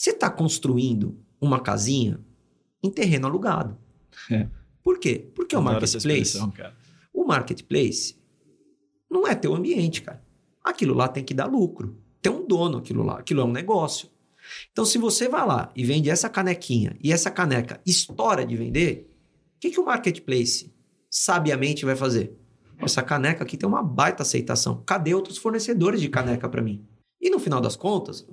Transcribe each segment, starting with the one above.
Você está construindo uma casinha em terreno alugado. É. Por quê? Porque o Adoro essa marketplace, o marketplace não é teu ambiente, cara. Aquilo lá tem que dar lucro. Tem um dono aquilo lá. Aquilo é um negócio. Então, se você vai lá e vende essa canequinha e essa caneca estoura de vender, o que, que o marketplace sabiamente vai fazer? Essa caneca aqui tem uma baita aceitação. Cadê outros fornecedores de caneca para mim? E no final das contas,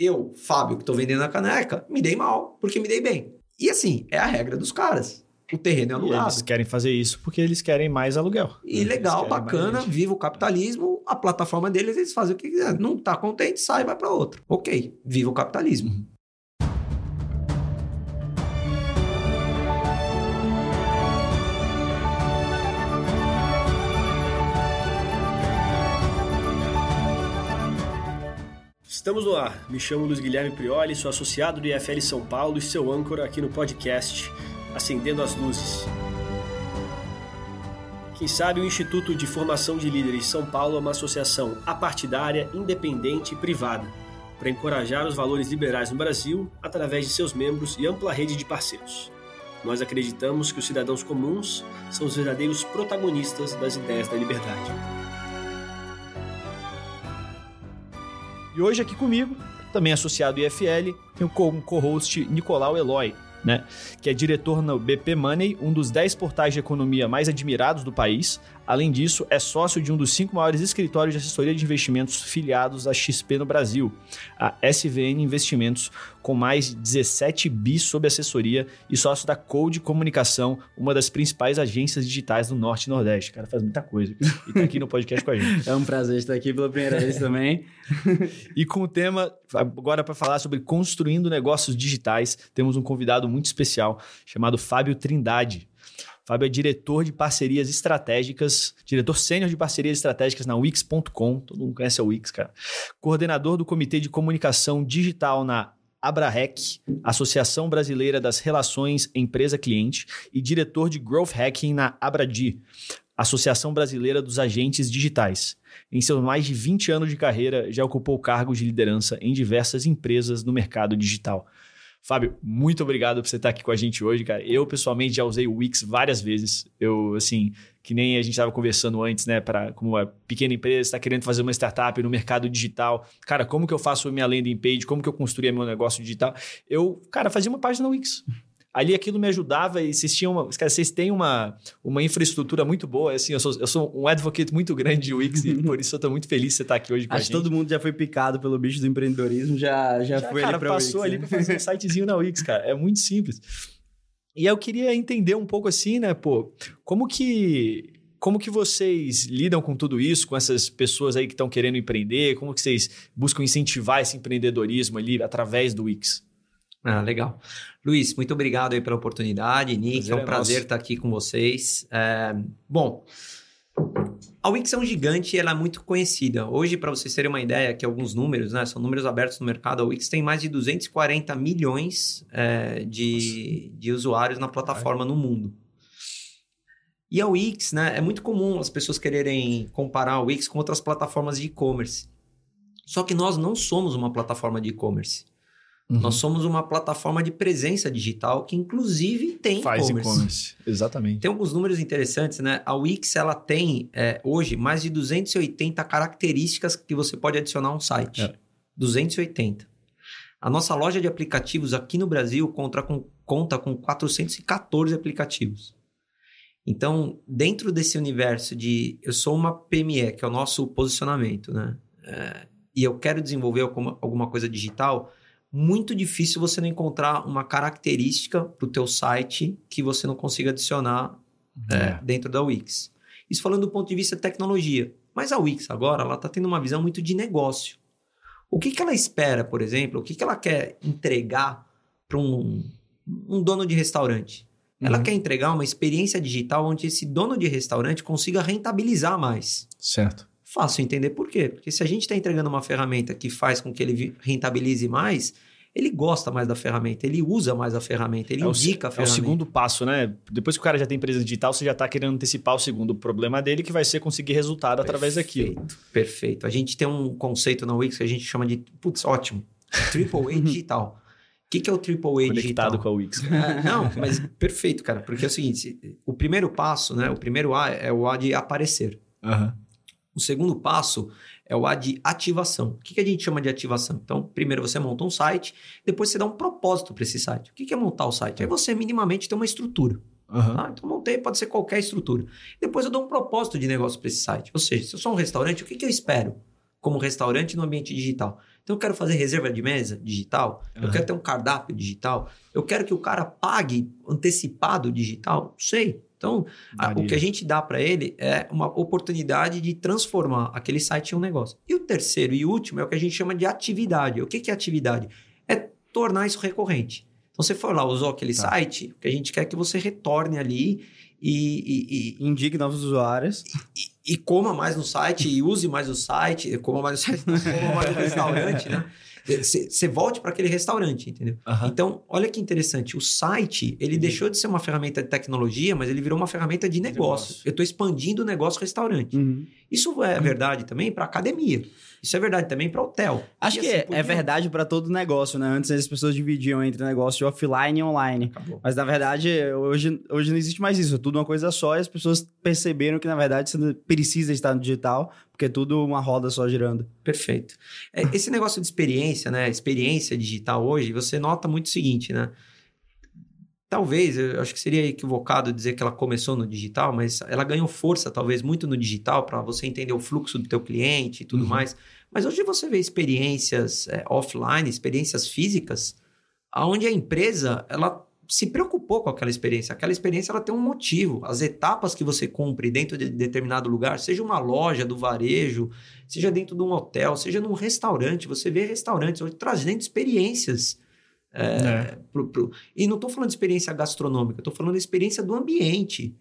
eu, Fábio, que estou vendendo a caneca, me dei mal, porque me dei bem. E assim, é a regra dos caras. O terreno é E alugado. eles querem fazer isso porque eles querem mais aluguel. E legal, bacana, viva o capitalismo, a plataforma deles, eles fazem o que quiser. Não tá contente, sai, vai para outro. Ok, viva o capitalismo. Estamos no ar. Me chamo Luiz Guilherme Prioli, sou associado do IFL São Paulo e seu âncora aqui no podcast Acendendo as Luzes. Quem sabe o Instituto de Formação de Líderes São Paulo é uma associação apartidária, independente e privada para encorajar os valores liberais no Brasil através de seus membros e ampla rede de parceiros. Nós acreditamos que os cidadãos comuns são os verdadeiros protagonistas das ideias da liberdade. E hoje aqui comigo, também associado ao IFL, tem o co- co-host Nicolau Eloy, né? Que é diretor no BP Money, um dos 10 portais de economia mais admirados do país. Além disso, é sócio de um dos cinco maiores escritórios de assessoria de investimentos filiados à XP no Brasil, a SVN Investimentos, com mais de 17 bi sob assessoria e sócio da Code Comunicação, uma das principais agências digitais do Norte e Nordeste. Cara, faz muita coisa. E tá aqui no podcast com a gente. É um prazer estar aqui pela primeira vez também. E com o tema, agora para falar sobre construindo negócios digitais, temos um convidado muito especial chamado Fábio Trindade. Fábio é diretor de parcerias estratégicas, diretor sênior de parcerias estratégicas na Wix.com, todo mundo conhece a Wix, cara. Coordenador do Comitê de Comunicação Digital na Abrarec, Associação Brasileira das Relações Empresa-Cliente, e diretor de Growth Hacking na Abradi, Associação Brasileira dos Agentes Digitais. Em seus mais de 20 anos de carreira, já ocupou cargos de liderança em diversas empresas no mercado digital. Fábio, muito obrigado por você estar aqui com a gente hoje, cara. Eu, pessoalmente, já usei o Wix várias vezes. Eu, assim, que nem a gente estava conversando antes, né? Para como uma pequena empresa está querendo fazer uma startup no mercado digital. Cara, como que eu faço minha landing page? Como que eu construía meu negócio digital? Eu, cara, fazia uma página no Wix. Ali aquilo me ajudava e vocês tinham uma, cara, vocês têm uma, uma infraestrutura muito boa. Assim, eu sou, eu sou um advocate muito grande de Wix e por isso eu estou muito feliz de você estar aqui hoje com Acho a que gente. todo mundo já foi picado pelo bicho do empreendedorismo, já, já, Já, foi cara, ali pra passou Wix, ali né? para fazer um sitezinho na Wix, cara. É muito simples. E eu queria entender um pouco assim, né, pô, como que como que vocês lidam com tudo isso, com essas pessoas aí que estão querendo empreender? Como que vocês buscam incentivar esse empreendedorismo ali através do Wix? Ah, legal. Luiz, muito obrigado aí pela oportunidade. Nick, Prazer é um é prazer estar aqui com vocês. É, bom, a Wix é um gigante e ela é muito conhecida. Hoje, para vocês terem uma ideia, que alguns números, né? São números abertos no mercado. A Wix tem mais de 240 milhões é, de, de usuários na plataforma no mundo. E a Wix, né? É muito comum as pessoas quererem comparar a Wix com outras plataformas de e-commerce. Só que nós não somos uma plataforma de e-commerce. Uhum. Nós somos uma plataforma de presença digital que, inclusive, tem Faz e-commerce. Exatamente. Tem alguns números interessantes, né? A Wix, ela tem, é, hoje, mais de 280 características que você pode adicionar a um site. É. 280. A nossa loja de aplicativos aqui no Brasil conta com, conta com 414 aplicativos. Então, dentro desse universo de eu sou uma PME, que é o nosso posicionamento, né? É, e eu quero desenvolver alguma, alguma coisa digital, muito difícil você não encontrar uma característica para o teu site que você não consiga adicionar é, dentro da Wix. Isso falando do ponto de vista de tecnologia. Mas a Wix agora, ela está tendo uma visão muito de negócio. O que, que ela espera, por exemplo? O que, que ela quer entregar para um, um dono de restaurante? Ela Uhum. quer entregar uma experiência digital onde esse dono de restaurante consiga rentabilizar mais. Certo. Fácil entender por quê. Porque se a gente está entregando uma ferramenta que faz com que ele rentabilize mais, ele gosta mais da ferramenta, ele usa mais a ferramenta, ele é o, indica a é o ferramenta. segundo passo, né? Depois que o cara já tem presença digital, você já está querendo antecipar o segundo problema dele, que vai ser conseguir resultado através daquilo. Perfeito, perfeito. A gente tem um conceito na Wix que a gente chama de, putz, ótimo, Triple A digital. que, que é o AAA Conectado digital? com a Wix. É, não, mas perfeito, cara. Porque é o seguinte: o primeiro passo, né? O primeiro A é o A de aparecer. Aham. O segundo passo é o A de ativação. O que, que a gente chama de ativação? Então, primeiro você monta um site, depois você dá um propósito para esse site. O que, que é montar o site? É você minimamente ter uma estrutura. Aham. Ah, então montei, pode ser qualquer estrutura. Depois eu dou um propósito de negócio para esse site. Ou seja, se eu sou um restaurante, o que, que eu espero como restaurante no ambiente digital? Então eu quero fazer reserva de mesa digital, eu Aham. quero ter um cardápio digital, eu quero que o cara pague antecipado digital, não sei. Então, a- o que a gente dá para ele é uma oportunidade de transformar aquele site em um negócio. E o terceiro e último é o que a gente chama de atividade. O que, que é atividade? É tornar isso recorrente. Então, você foi lá, usou aquele Tá. site, o que a gente quer é que você retorne ali e, e, Indique novos usuários. e, e coma mais no site, e use mais o site, coma mais no site, coma mais no restaurante, né? Você volte para aquele restaurante, entendeu? Aham. Então, olha que interessante. O site, ele deixou de ser uma ferramenta de tecnologia, mas ele virou uma ferramenta de negócio. negócio. Eu estou expandindo o negócio restaurante. Uhum. Isso é verdade também para academia. Isso é verdade também para hotel. Acho E que assim é, é verdade para todo negócio, né? Antes as pessoas dividiam entre negócio offline e online. Acabou. Mas na verdade, hoje, hoje não existe mais isso. É tudo uma coisa só e as pessoas perceberam que na verdade você precisa estar no digital, porque é tudo uma roda só girando. Perfeito. É, esse negócio de experiência, né? Experiência digital hoje, você nota muito o seguinte, né? Talvez, eu acho que seria equivocado dizer que ela começou no digital, mas ela ganhou força, talvez, muito no digital, para você entender o fluxo do teu cliente e tudo Uhum. mais. Mas hoje você vê experiências é, offline, experiências físicas, onde a empresa, ela se preocupou com aquela experiência. Aquela experiência, ela tem um motivo. As etapas que você cumpre dentro de determinado lugar, seja uma loja do varejo, seja dentro de um hotel, seja num restaurante. Você vê restaurantes hoje trazendo experiências. é, É. pro- pro- E não estou falando de experiência gastronômica, estou falando de experiência do ambiente.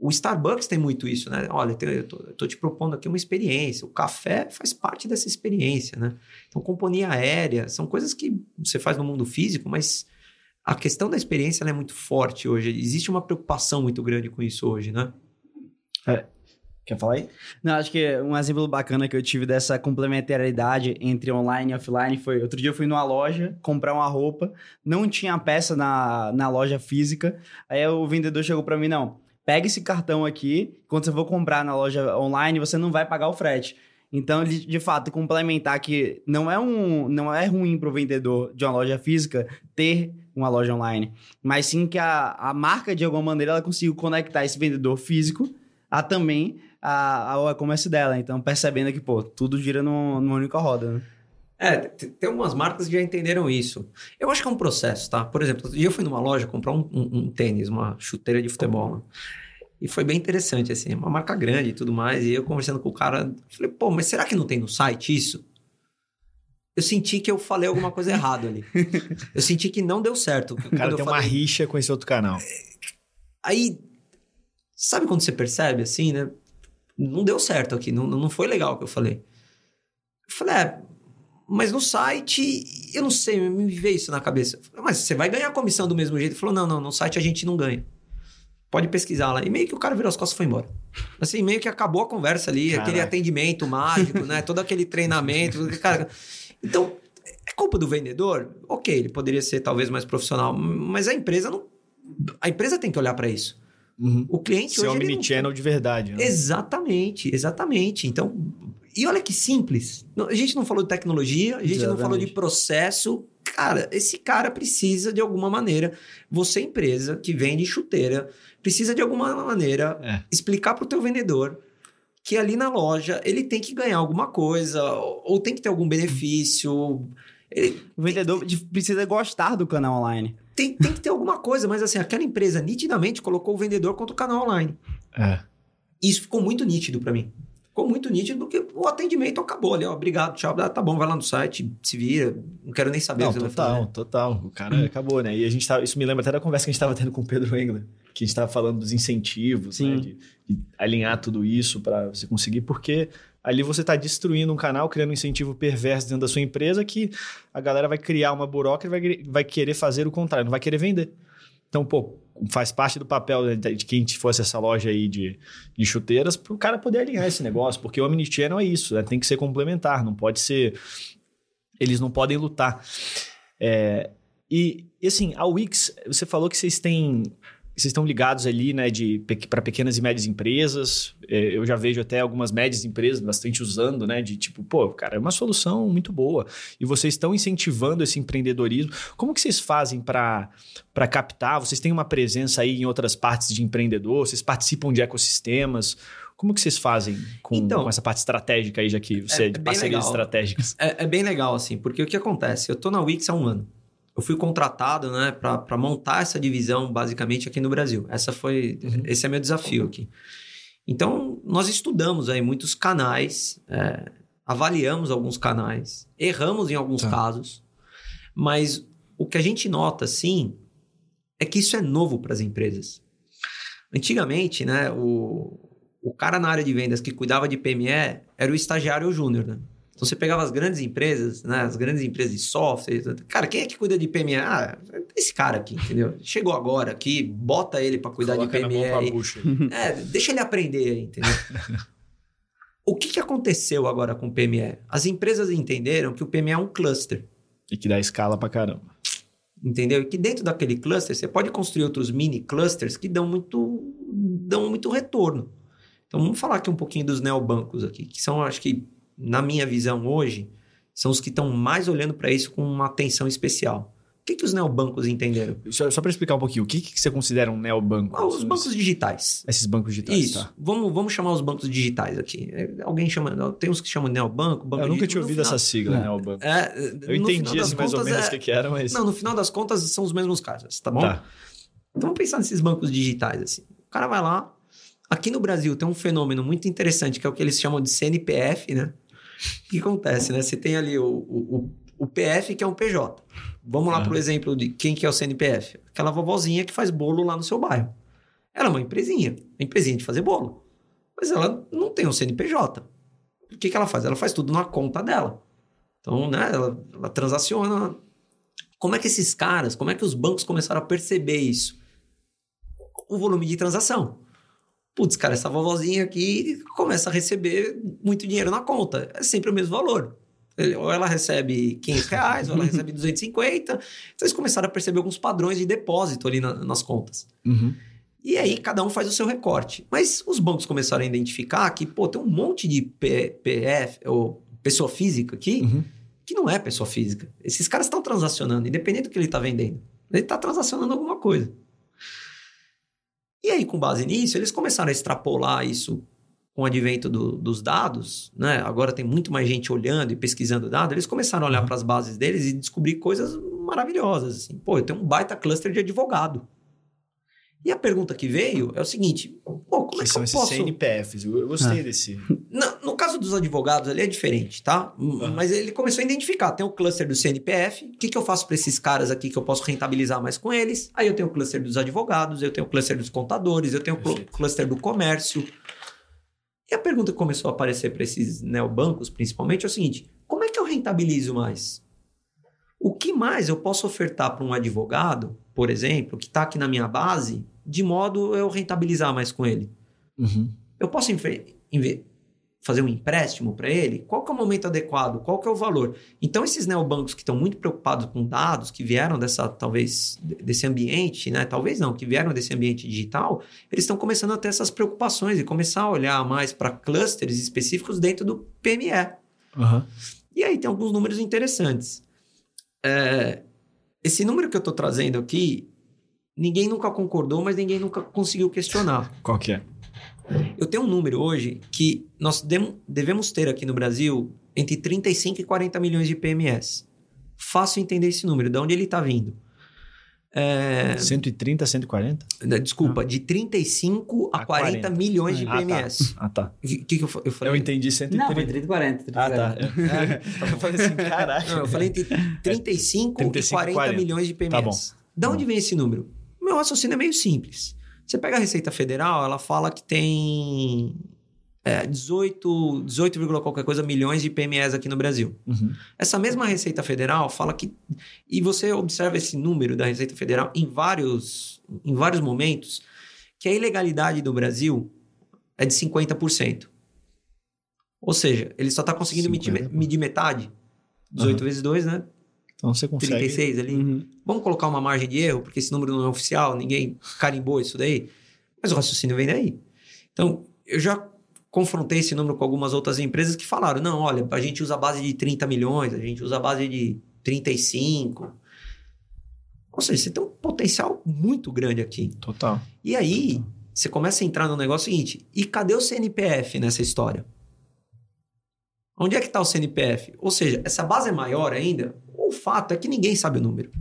O Starbucks tem muito isso, né? Olha, eu estou te propondo aqui uma experiência. O café faz parte dessa experiência, né? Então, companhia aérea, são coisas que você faz no mundo físico, mas a questão da experiência ela é muito forte hoje. Existe uma preocupação muito grande com isso hoje, né? Quer falar aí? Não, acho que um exemplo bacana que eu tive dessa complementariedade entre online e offline foi: outro dia eu fui numa loja comprar uma roupa, não tinha peça na, na loja física. Aí o vendedor chegou pra mim: não, pega esse cartão aqui, quando você for comprar na loja online, você não vai pagar o frete. Então, ele, de fato, complementar que não é, um, não é ruim para o vendedor de uma loja física ter uma loja online, mas sim que a, a marca, de alguma maneira, ela conseguiu conectar esse vendedor físico a também a- e-commerce dela. Então, percebendo que, pô, tudo gira num- numa única roda, né? É, tem algumas marcas que já entenderam isso. Eu acho que é um processo, tá? Por exemplo, outro dia eu fui numa loja comprar um, um- um tênis, uma chuteira de futebol. né? E foi bem interessante, assim, uma marca grande e tudo mais. E eu conversando com o cara, falei, pô, mas será que não tem no site isso? Eu senti que eu falei alguma coisa errada ali. Eu senti que não deu certo. O cara tem uma rixa com esse outro canal. Aí, sabe quando você percebe assim, né? Não deu certo aqui, não, não foi legal o que eu falei. Eu falei, é, mas no site, eu não sei, me veio isso na cabeça. Falei, mas você vai ganhar comissão do mesmo jeito? Ele falou, não, não, no site a gente não ganha. Pode pesquisar lá. E meio que o cara virou as costas e foi embora. Assim, meio que acabou a conversa ali, aquele atendimento mágico, né? Todo aquele treinamento. Cara, então, é culpa do vendedor? Ok, ele poderia ser talvez mais profissional, mas a empresa não. A empresa tem que olhar para isso. Uhum. O cliente Ser hoje. não- omnichannel de verdade. Né? Exatamente, exatamente. Então, e olha que simples. Não- A gente não falou de tecnologia, a gente não falou de Exatamente. processo. Cara, esse cara precisa de alguma maneira, você empresa que vende chuteira, precisa de alguma maneira É. explicar para o teu vendedor que ali na loja ele tem que ganhar alguma coisa ou, tem que ter algum benefício. Ele O vendedor de- precisa gostar do canal online. tem, tem que ter alguma coisa, mas assim, aquela empresa nitidamente colocou o vendedor contra o canal online. É. Isso ficou muito nítido para mim. Ficou muito nítido porque o atendimento acabou ali, ó. Obrigado, tchau. Ah, tá bom, vai lá no site, se vira. Não quero nem saber Não, o que você vai total, fazer. total. O cara acabou, né? E a gente tava, isso me lembra até da conversa que a gente estava tendo com o Pedro Engler, que a gente estava falando dos incentivos, né? De, de alinhar tudo isso para você conseguir, porque ali você está destruindo um canal, criando um incentivo perverso dentro da sua empresa que a galera vai criar uma burocracia e vai, querer- vai querer fazer o contrário, não vai querer vender. Então, pô, faz parte do papel de quem fosse essa loja aí de, de chuteiras para o cara poder alinhar esse negócio, porque o Omnichannel é isso, né? tem que ser complementar, não pode ser. Eles não podem lutar. É, e assim, a Wix, você falou que vocês têm vocês estão ligados ali, né, de para pequenas e médias empresas. É, eu já vejo até algumas médias empresas bastante usando, né, de tipo, pô, cara, é uma solução muito boa. E vocês estão incentivando esse empreendedorismo. Como que vocês fazem para para captar? Vocês têm uma presença aí em outras partes de empreendedor? Vocês participam de ecossistemas? Como que vocês fazem com, Então, com essa parte estratégica aí, já que você é, é de parcerias legal. estratégicas? É, é bem legal, assim, porque o que acontece? Eu tô na Wix há um ano. Eu fui contratado, né, para montar essa divisão, basicamente, aqui no Brasil. Essa foi, Uhum. Esse é meu desafio aqui. Então, nós estudamos aí muitos canais, é, avaliamos alguns canais, erramos em alguns Tá. casos, mas o que a gente nota, sim, é que isso é novo para as empresas. Antigamente, né, o, o cara na área de vendas que cuidava de PME era o estagiário júnior, né? Então você pegava as grandes empresas, né, as grandes empresas de software, cara, quem é que cuida de PME? Ah, esse cara aqui, entendeu? Chegou agora aqui, bota ele para cuidar Coloca de PME. É, deixa ele aprender aí, entendeu? o que, que aconteceu agora com o PME? As empresas entenderam que o PME é um cluster. E que dá escala pra caramba. Entendeu? E que dentro daquele cluster você pode construir outros mini clusters que dão muito, dão muito retorno. Então vamos falar aqui um pouquinho dos neobancos aqui, que são, acho que, na minha visão hoje, são os que estão mais olhando para isso com uma atenção especial. O que, que os neobancos entenderam? Só, só para explicar um pouquinho, o que, que você considera um neobanco? Ah, os bancos digitais. Esses bancos digitais, Isso. tá? Vamos, vamos chamar os bancos digitais aqui. É, Alguém chama. Tem uns que chamam neobanco, banco eu nunca tinha ouvido final- essa sigla, É. neobanco. É, Eu entendi assim, mais ou menos o é- que, que era, mas... Não, no final das contas são os mesmos casos, tá bom? Tá. Então vamos pensar nesses bancos digitais assim. O cara vai lá. Aqui no Brasil tem um fenômeno muito interessante que é o que eles chamam de CNPF, né? O que acontece, né? Você tem ali o, o, o- PF, que é um PJ. Vamos lá Aham. para o exemplo de quem que é o CNPF. Aquela vovozinha que faz bolo lá no seu bairro. Ela é uma empresinha, uma empresinha de fazer bolo. Mas ela não tem um CNPJ. O que, que ela faz? Ela faz tudo na conta dela. Então, né, ela, ela transaciona. Como é que esses caras, como é que os bancos começaram a perceber isso? O volume de transação. Putz, cara, essa vovozinha aqui começa a receber muito dinheiro na conta. É sempre o mesmo valor. Ou ela recebe 500 reais, ou ela recebe 250. Então, eles começaram a perceber alguns padrões de depósito ali na- nas contas. Uhum. E aí, cada um faz o seu recorte. Mas os bancos começaram a identificar que, pô, tem um monte de P- PF, ou pessoa física aqui, Uhum. que não é pessoa física. Esses caras estão transacionando, independente do que ele está vendendo. Ele está transacionando alguma coisa. E aí, com base nisso, eles começaram a extrapolar isso com o advento do- dos dados, né? Agora tem muito mais gente olhando e pesquisando dados. Eles começaram a olhar Uhum. para as bases deles e descobrir coisas maravilhosas. Assim. Pô, eu tenho um baita cluster de advogado. E a pergunta que veio é o seguinte: pô, como é Que que são eu esses posso... CNPFs. Eu, gostei desse. Na- no caso dos advogados, ali é diferente, tá? Aham. Mas ele começou a identificar. Tem o cluster do CNPF. O que, que eu faço para esses caras aqui que eu posso rentabilizar mais com eles? Aí eu tenho o cluster dos advogados, eu tenho o cluster dos contadores, eu tenho o Perfeito. cluster do comércio. E a pergunta que começou a aparecer para esses neobancos, principalmente, é o seguinte: como é que eu rentabilizo mais? O que mais eu posso ofertar para um advogado, por exemplo, que está aqui na minha base, de modo eu rentabilizar mais com ele? Uhum. Eu posso fazer um empréstimo para ele? Qual que é o momento adequado? Qual que é o valor? Então, esses neobancos que estão muito preocupados com dados, que vieram dessa, talvez, de- desse ambiente, né? Talvez não, que vieram desse ambiente digital, eles estão começando a ter essas preocupações e começar a olhar mais para clusters específicos dentro do PME. Uhum. E aí tem alguns números interessantes. É, esse número que eu estou trazendo aqui, ninguém nunca concordou, mas ninguém nunca conseguiu questionar. Qual que é? Eu tenho um número hoje que nós devemos ter aqui no Brasil entre 35 e 40 milhões de PMS. Fácil entender esse número, de onde ele está vindo. É, 130, 140? né, desculpa, de 35 a, A 40, 40. milhões de Ah, tá. PMS. Ah, tá. O que, que eu, eu falei? Eu entendi Não, 130. foi 30 e 40. 30 e Ah, tá. 40. Eu falei assim, caraca. Não, eu falei entre 35, 35 e 40, 40. milhões de PMS. Tá bom. Da onde vem esse número? O meu raciocínio é meio simples. Você pega a Receita Federal, ela fala que tem é, 18, 18, vírgula qualquer coisa milhões de PMEs aqui no Brasil. Uhum. Essa mesma Receita Federal fala que. E você observa esse número da Receita Federal em vários, em vários momentos, que a ilegalidade do Brasil é de 50%. Ou seja, ele só está conseguindo medir, 50%. medir metade. 18 Aham. vezes 2, né? Então você consegue. 36 ali. Uhum. Vamos colocar uma margem de erro, porque esse número não é oficial, ninguém carimbou isso daí. Mas o raciocínio vem daí. Então, eu já confrontei esse número com algumas outras empresas que falaram: não, olha, a gente usa a base de 30 milhões, a gente usa a base de 35. Ou seja, você tem um potencial muito grande aqui. Total. E aí, você começa a entrar no negócio seguinte: e cadê o CNPF nessa história? Onde é que está o CNPF? Ou seja, essa base é maior ainda? O fato é que ninguém sabe o número.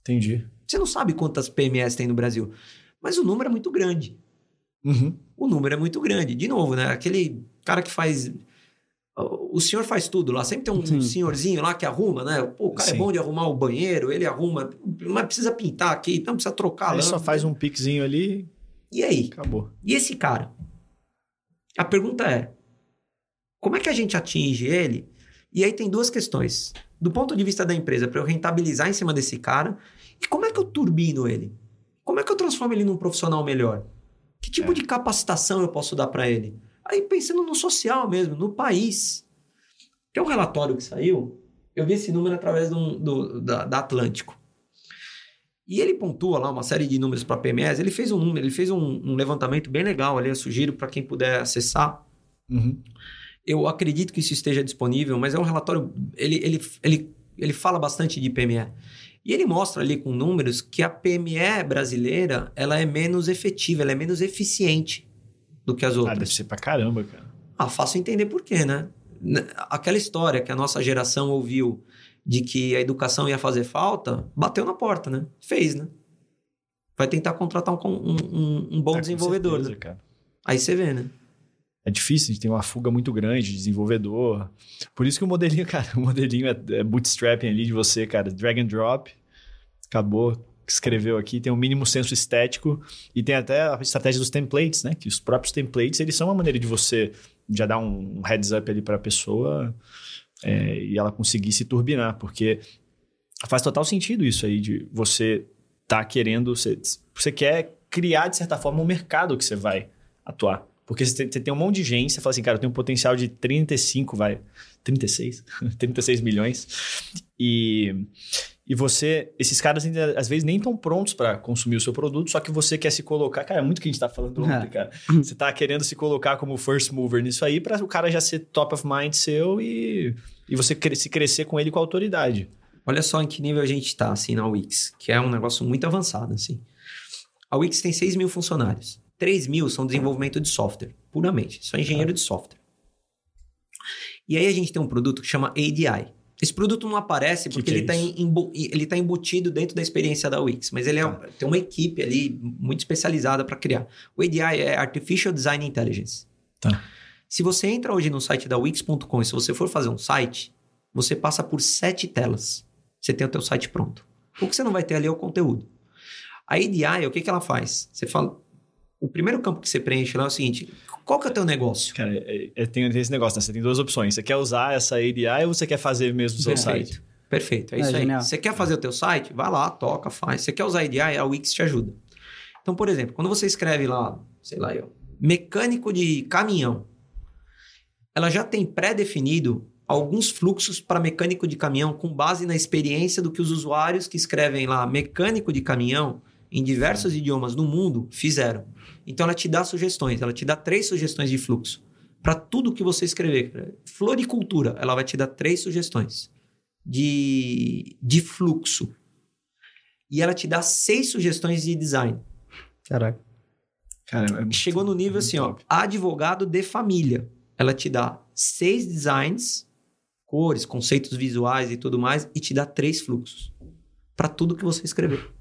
Entendi. Você não sabe quantas PMS tem no Brasil, mas o número é muito grande. Uhum. O número é muito grande. De novo, né? Aquele cara que faz. O senhor faz tudo lá. Sempre tem um Sim. senhorzinho lá que arruma, né? Pô, o cara Sim. é bom de arrumar o banheiro, ele arruma. Mas precisa pintar aqui, não precisa trocar lá. só faz um piquezinho ali E aí? acabou. E esse cara? A pergunta é: como é que a gente atinge ele? E aí tem duas questões. Do ponto de vista da empresa, para eu rentabilizar em cima desse cara, e como é que eu turbino ele? Como é que eu transformo ele num profissional melhor? Que tipo É. de capacitação eu posso dar para ele? Aí pensando no social mesmo, no país. Tem um relatório que saiu, eu vi esse número através do, do- da, da Atlântico. E ele pontua lá uma série de números para PMS. Ele fez um número, ele fez um, um levantamento bem legal ali. Eu sugiro para quem puder acessar. Uhum. Eu acredito que isso esteja disponível, mas é um relatório. Ele, ele, ele, ele fala bastante de PME. E ele mostra ali com números que a PME brasileira ela é menos efetiva, ela é menos eficiente do que as Ah, outras. deve ser pra caramba, cara. Ah, fácil entender por quê, né? N- Aquela história que a nossa geração ouviu de que a educação ia fazer falta, bateu na porta, né? Fez, né? Vai tentar contratar um, um, um- bom Ah, com desenvolvedor, certeza, né? cara. Aí você vê, né? É difícil, a gente tem uma fuga muito grande de desenvolvedor. Por isso que o modelinho, cara, o modelinho é, é bootstrapping ali de você, cara. Drag and drop. Acabou. Escreveu aqui, tem um mínimo senso estético e tem até a estratégia dos templates, né? Que os próprios templates, eles são uma maneira de você já dar um heads up ali para a pessoa é, e ela conseguir se turbinar, porque faz total sentido isso aí de você tá querendo, você, você quer criar de certa forma um mercado que você vai atuar. Porque você tem, um monte de gente, você fala assim, cara, eu tenho um potencial de 35, vai, 36, 36 milhões. E, e você, esses caras ainda, às vezes nem estão prontos para consumir o seu produto, só que você quer se colocar, cara, é muito o que a gente tá falando ontem, É. cara. Você tá querendo se colocar como first mover nisso aí para o cara já ser top of mind seu e, e você cre- se crescer com ele com autoridade. Olha só em que nível a gente está, assim, na Wix, que é um negócio muito avançado, assim. A Wix tem 6 mil funcionários. 3 mil são desenvolvimento de software, puramente. Só engenheiro de software. E aí a gente tem um produto que chama ADI. Esse produto não aparece Que porque que é ele está isso? ele tá embutido dentro da experiência da Wix, mas ele é, Tá. tem uma equipe ali muito especializada para criar. O ADI é Artificial Design Intelligence. Tá. Se você entra hoje no site da Wix.com e se você for fazer um site, você passa por sete telas. Você tem o teu site pronto. O que você não vai ter ali é o conteúdo. A ADI, o que, que ela faz? Você fala... O primeiro campo que você preenche lá é o seguinte. Qual que é o teu negócio? Cara, é, é, tem esse negócio, né? Você tem duas opções. Você quer usar essa ADI ou você quer fazer mesmo o seu site? Perfeito. Perfeito, é, É, isso aí. Você quer fazer o teu site? Vai lá, toca, faz. Você quer usar a ADI? A Wix te ajuda. Então, por exemplo, quando você escreve lá, sei lá, eu, mecânico de caminhão, ela já tem pré-definido alguns fluxos para mecânico de caminhão com base na experiência do que os usuários que escrevem lá mecânico de caminhão em diversos idiomas do mundo fizeram. Então ela te dá sugestões, ela te dá três sugestões de fluxo. Para tudo que você escrever. Floricultura, ela vai te dar três sugestões de, de fluxo. E ela te dá seis sugestões de design. Caraca. Cara, é muito- Chegou no nível muito assim, ó, top. advogado de família. Ela te dá seis designs, cores, conceitos visuais e tudo mais, e te dá três fluxos para tudo que você escrever.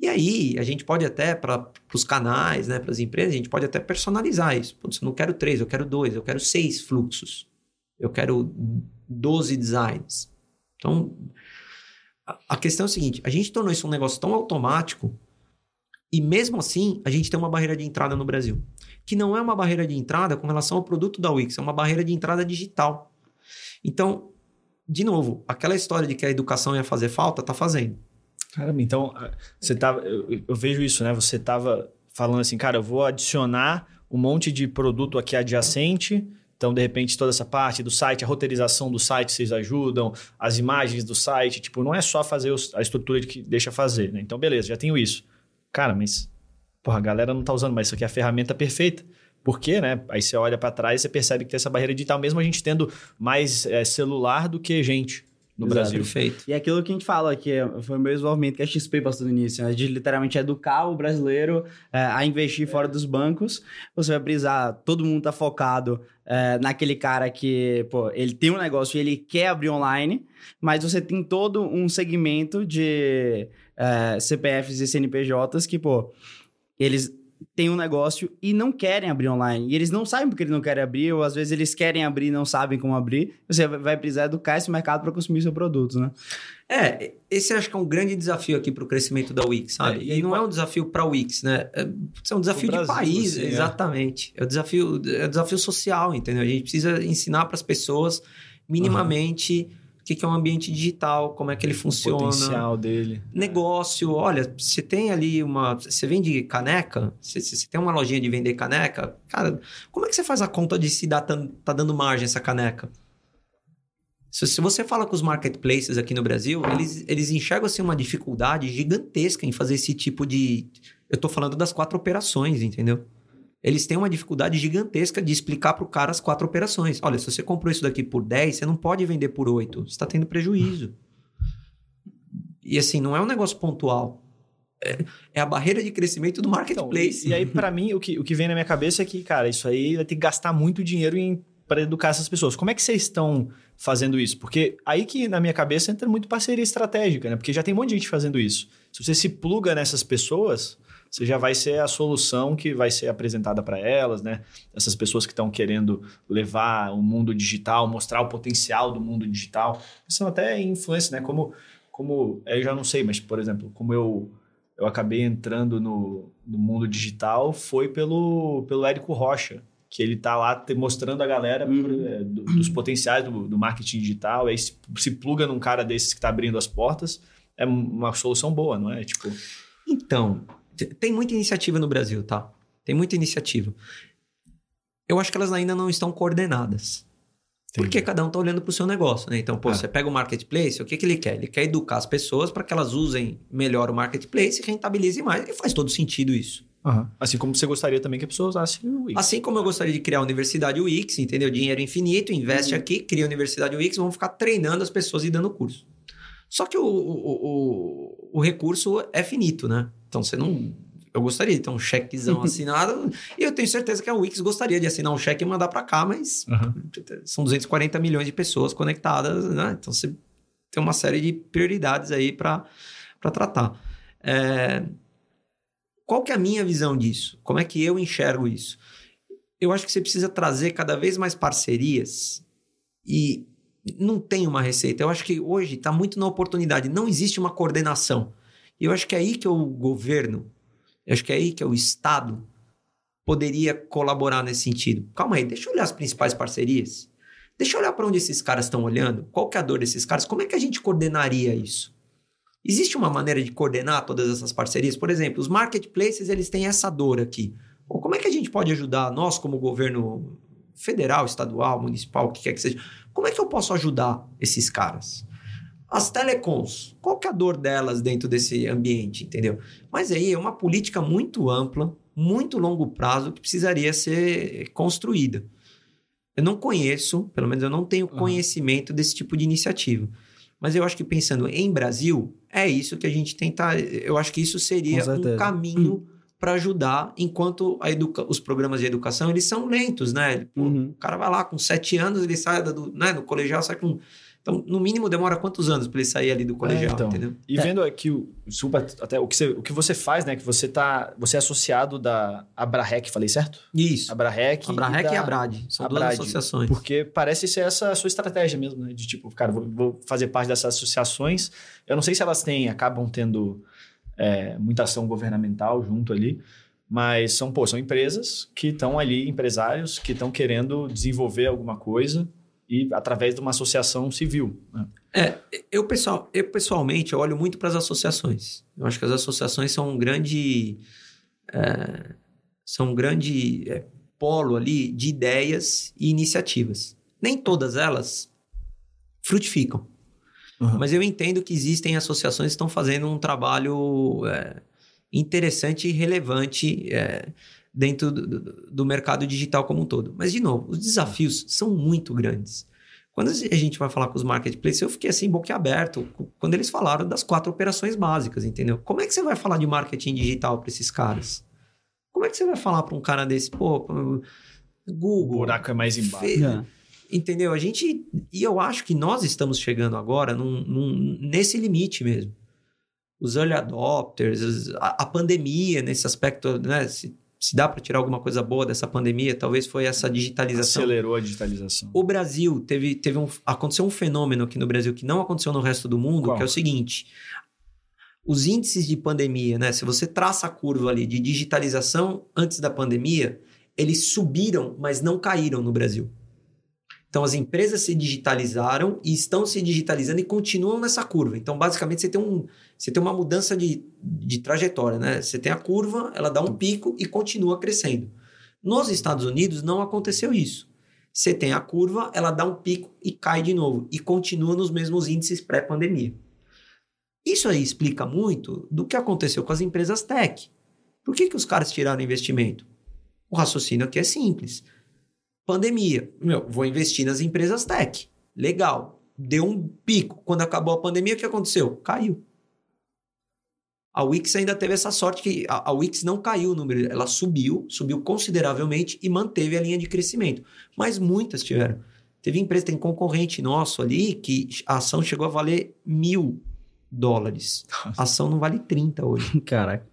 E aí, a gente pode até, para os canais, né, para as empresas, a gente pode até personalizar isso. Putz, eu não quero três, eu quero dois, eu quero seis fluxos. Eu quero 12 designs. Então, a- questão é a seguinte: a gente tornou isso um negócio tão automático e mesmo assim, a gente tem uma barreira de entrada no Brasil. Que não é uma barreira de entrada com relação ao produto da Wix, é uma barreira de entrada digital. Então, de novo, aquela história de que a educação ia fazer falta, tá fazendo. Caramba, então ah, você tava. Eu, eu vejo isso, né? Você tava falando assim, cara, eu vou adicionar um monte de produto aqui adjacente Então, de repente, toda essa parte do site, a roteirização do site, vocês ajudam, as imagens do site, tipo, não é só fazer os, a estrutura que deixa fazer, né? Então, beleza, já tenho isso. Cara, mas, porra, a galera não tá usando, mas isso aqui é a ferramenta perfeita. Por quê, né? Aí você olha para trás e você percebe que tem essa barreira digital, mesmo a gente tendo mais é, celular do que gente no Exato. Brasil. Perfeito. E aquilo que a gente fala, que foi o meu desenvolvimento que a XP passou no início, né? de literalmente educar o brasileiro é, a investir fora dos bancos. Você vai brisar, todo mundo tá focado é, naquele cara que, pô, ele tem um negócio e ele quer abrir online, mas você tem todo um segmento de é, CPFs e CNPJs que, pô, eles têm um negócio e não querem abrir online. E eles não sabem porque eles não querem abrir, ou às vezes eles querem abrir e não sabem como abrir. Você vai precisar educar esse mercado para consumir seu produto, né? É, esse acho que é um grande desafio aqui para o crescimento da Wix, sabe? É, e e aí não qual- é um desafio para a Wix, né? É, é um desafio Pro de Brasil, país, assim, é. exatamente. É. um desafio, é um desafio social, entendeu? A gente precisa ensinar para as pessoas minimamente o que que é um ambiente digital, como é que ele O funciona. potencial dele. Negócio, olha, você tem ali uma. Você vende caneca? Você, você tem uma lojinha de vender caneca? Cara, como é que você faz a conta de se dá, tá dando margem essa caneca? Se, se você fala com os marketplaces aqui no Brasil, eles, eles enxergam assim, uma dificuldade gigantesca em fazer esse tipo de. Eu tô falando das quatro operações, entendeu? Eles têm uma dificuldade gigantesca de explicar para o cara as quatro operações. Olha, se você comprou isso daqui por 10, você não pode vender por 8. Você está tendo prejuízo. E assim, não é um negócio pontual. É, é a barreira de crescimento do Então, marketplace. e, e aí, pra mim, o que, o que vem na minha cabeça é que, cara, isso aí vai ter que gastar muito dinheiro para educar essas pessoas. Como é que vocês estão fazendo isso? Porque aí que, na minha cabeça, entra muito parceria estratégica, né? Porque já tem um monte de gente fazendo isso. Se você se pluga nessas pessoas, você já vai ser a solução que vai ser apresentada para elas, né? Essas pessoas que estão querendo levar o mundo digital, mostrar o potencial do mundo digital. São até influência, né? Como, como eu já não sei, mas, por exemplo, como eu eu acabei entrando no, no mundo digital foi pelo, pelo Érico Rocha, que ele tá lá te- mostrando a galera Uhum. eh, do- dos potenciais do, do marketing digital, aí se, se pluga num cara desses que tá abrindo as portas, é uma solução boa, não é? Tipo, Então, tem muita iniciativa no Brasil, tá? Tem muita iniciativa. Eu acho que elas ainda não estão coordenadas. Porque cada um tá olhando pro seu negócio, né? Então, pô, É. você pega o marketplace, o que, que ele quer? Ele quer educar as pessoas para que elas usem melhor o marketplace e rentabilizem mais. E faz todo sentido isso. assim como você gostaria também que a pessoa usasse o Wix. Assim como eu gostaria de criar a Universidade Wix, entendeu? Dinheiro infinito, investe aqui, cria a Universidade Wix, vamos ficar treinando as pessoas e dando curso. Só que o, o, o, o recurso é finito, né? Então você não. Eu gostaria de ter um chequezão assinado. e eu tenho certeza que a Wix gostaria de assinar um cheque e mandar para cá, mas Aham. são 240 milhões de pessoas conectadas, né? Então você tem uma série de prioridades aí para tratar. É, Qual que é a minha visão disso? Como é que eu enxergo isso? Eu acho que você precisa trazer cada vez mais parcerias e não tem uma receita. Eu acho que hoje está muito na oportunidade. Não existe uma coordenação. E eu acho que é aí que o governo, eu acho que é aí que o Estado poderia colaborar nesse sentido. Calma aí, deixa eu olhar as principais parcerias. Deixa eu olhar para onde esses caras estão olhando. Qual que é a dor desses caras? Como é que a gente coordenaria isso? Existe uma maneira de coordenar todas essas parcerias? Por exemplo, os marketplaces, eles têm essa dor aqui. Ou como é que a gente pode ajudar, nós como governo federal, estadual, municipal, o que quer que seja, como é que eu posso ajudar esses caras? As telecoms, qual que é a dor delas dentro desse ambiente, entendeu? Mas aí é uma política muito ampla, muito longo prazo, que precisaria ser construída. Eu não conheço, pelo menos eu não tenho Uhum. conhecimento desse tipo de iniciativa. Mas eu acho que pensando em Brasil, é isso que a gente tenta. Eu acho que isso seria um caminho para ajudar, enquanto a educa... os programas de educação eles são lentos, né? Pô, Uhum. O cara vai lá com sete anos, ele sai do, né, do colegial, sai com. Então, no mínimo, demora quantos anos para ele sair ali do colegial, então. entendeu? E É. vendo aqui o, desculpa, até o que, você, o que você faz, né? Que você tá. Você é associado da Abrarec, falei certo? Isso. Abrarec. A Brarec e, da- a Brad. São a duas associações. Porque parece ser essa a sua estratégia mesmo, né? De tipo, cara, vou, vou fazer parte dessas associações. Eu não sei se elas têm, acabam tendo é, muita ação governamental junto ali, mas são, pô, são empresas que estão ali, empresários que estão querendo desenvolver alguma coisa e através de uma associação civil. né? Eu, pessoal, eu, pessoalmente, olho muito para as associações. Eu acho que as associações são um grande. é, são um grande é, polo ali de ideias e iniciativas. Nem todas elas frutificam. Uhum. Mas eu entendo que existem associações que estão fazendo um trabalho é, interessante e relevante é, dentro do, do, do mercado digital como um todo. Mas, de novo, os desafios são muito grandes. Quando a gente vai falar com os marketplaces, eu fiquei assim, boquiaberto, quando eles falaram das quatro operações básicas, entendeu? Como é que você vai falar de marketing digital para esses caras? Como é que você vai falar para um cara desse, pô, Google? O buraco é mais embaixo. Fe- Entendeu? A gente. E eu acho que nós estamos chegando agora num, num- nesse limite mesmo. Os early adopters, a, a pandemia nesse aspecto, né? Se, se dá para tirar alguma coisa boa dessa pandemia, talvez foi essa digitalização. Acelerou a digitalização. O Brasil teve, teve um, aconteceu um fenômeno aqui no Brasil que não aconteceu no resto do mundo, Qual? que é o seguinte: os índices de pandemia, né? Se você traça a curva ali de digitalização antes da pandemia, eles subiram, mas não caíram no Brasil. Então as empresas se digitalizaram e estão se digitalizando e continuam nessa curva. Então, basicamente, você tem, um, você tem uma mudança de, de trajetória, né? Você tem a curva, ela dá um pico e continua crescendo. Nos Estados Unidos não aconteceu isso. Você tem a curva, ela dá um pico e cai de novo. E continua nos mesmos índices pré-pandemia. Isso aí explica muito do que aconteceu com as empresas tech. Por que, que os caras tiraram investimento? O raciocínio aqui é simples. Pandemia. Meu, vou investir nas empresas tech. Legal. Deu um pico. Quando acabou a pandemia, o que aconteceu? Caiu. A Wix ainda teve essa sorte que a, a Wix não caiu o número, ela subiu, subiu consideravelmente e manteve a linha de crescimento. Mas muitas tiveram. Teve empresa, tem concorrente nosso ali que a ação chegou a valer mil dólares. A ação não vale 30 hoje. Caraca.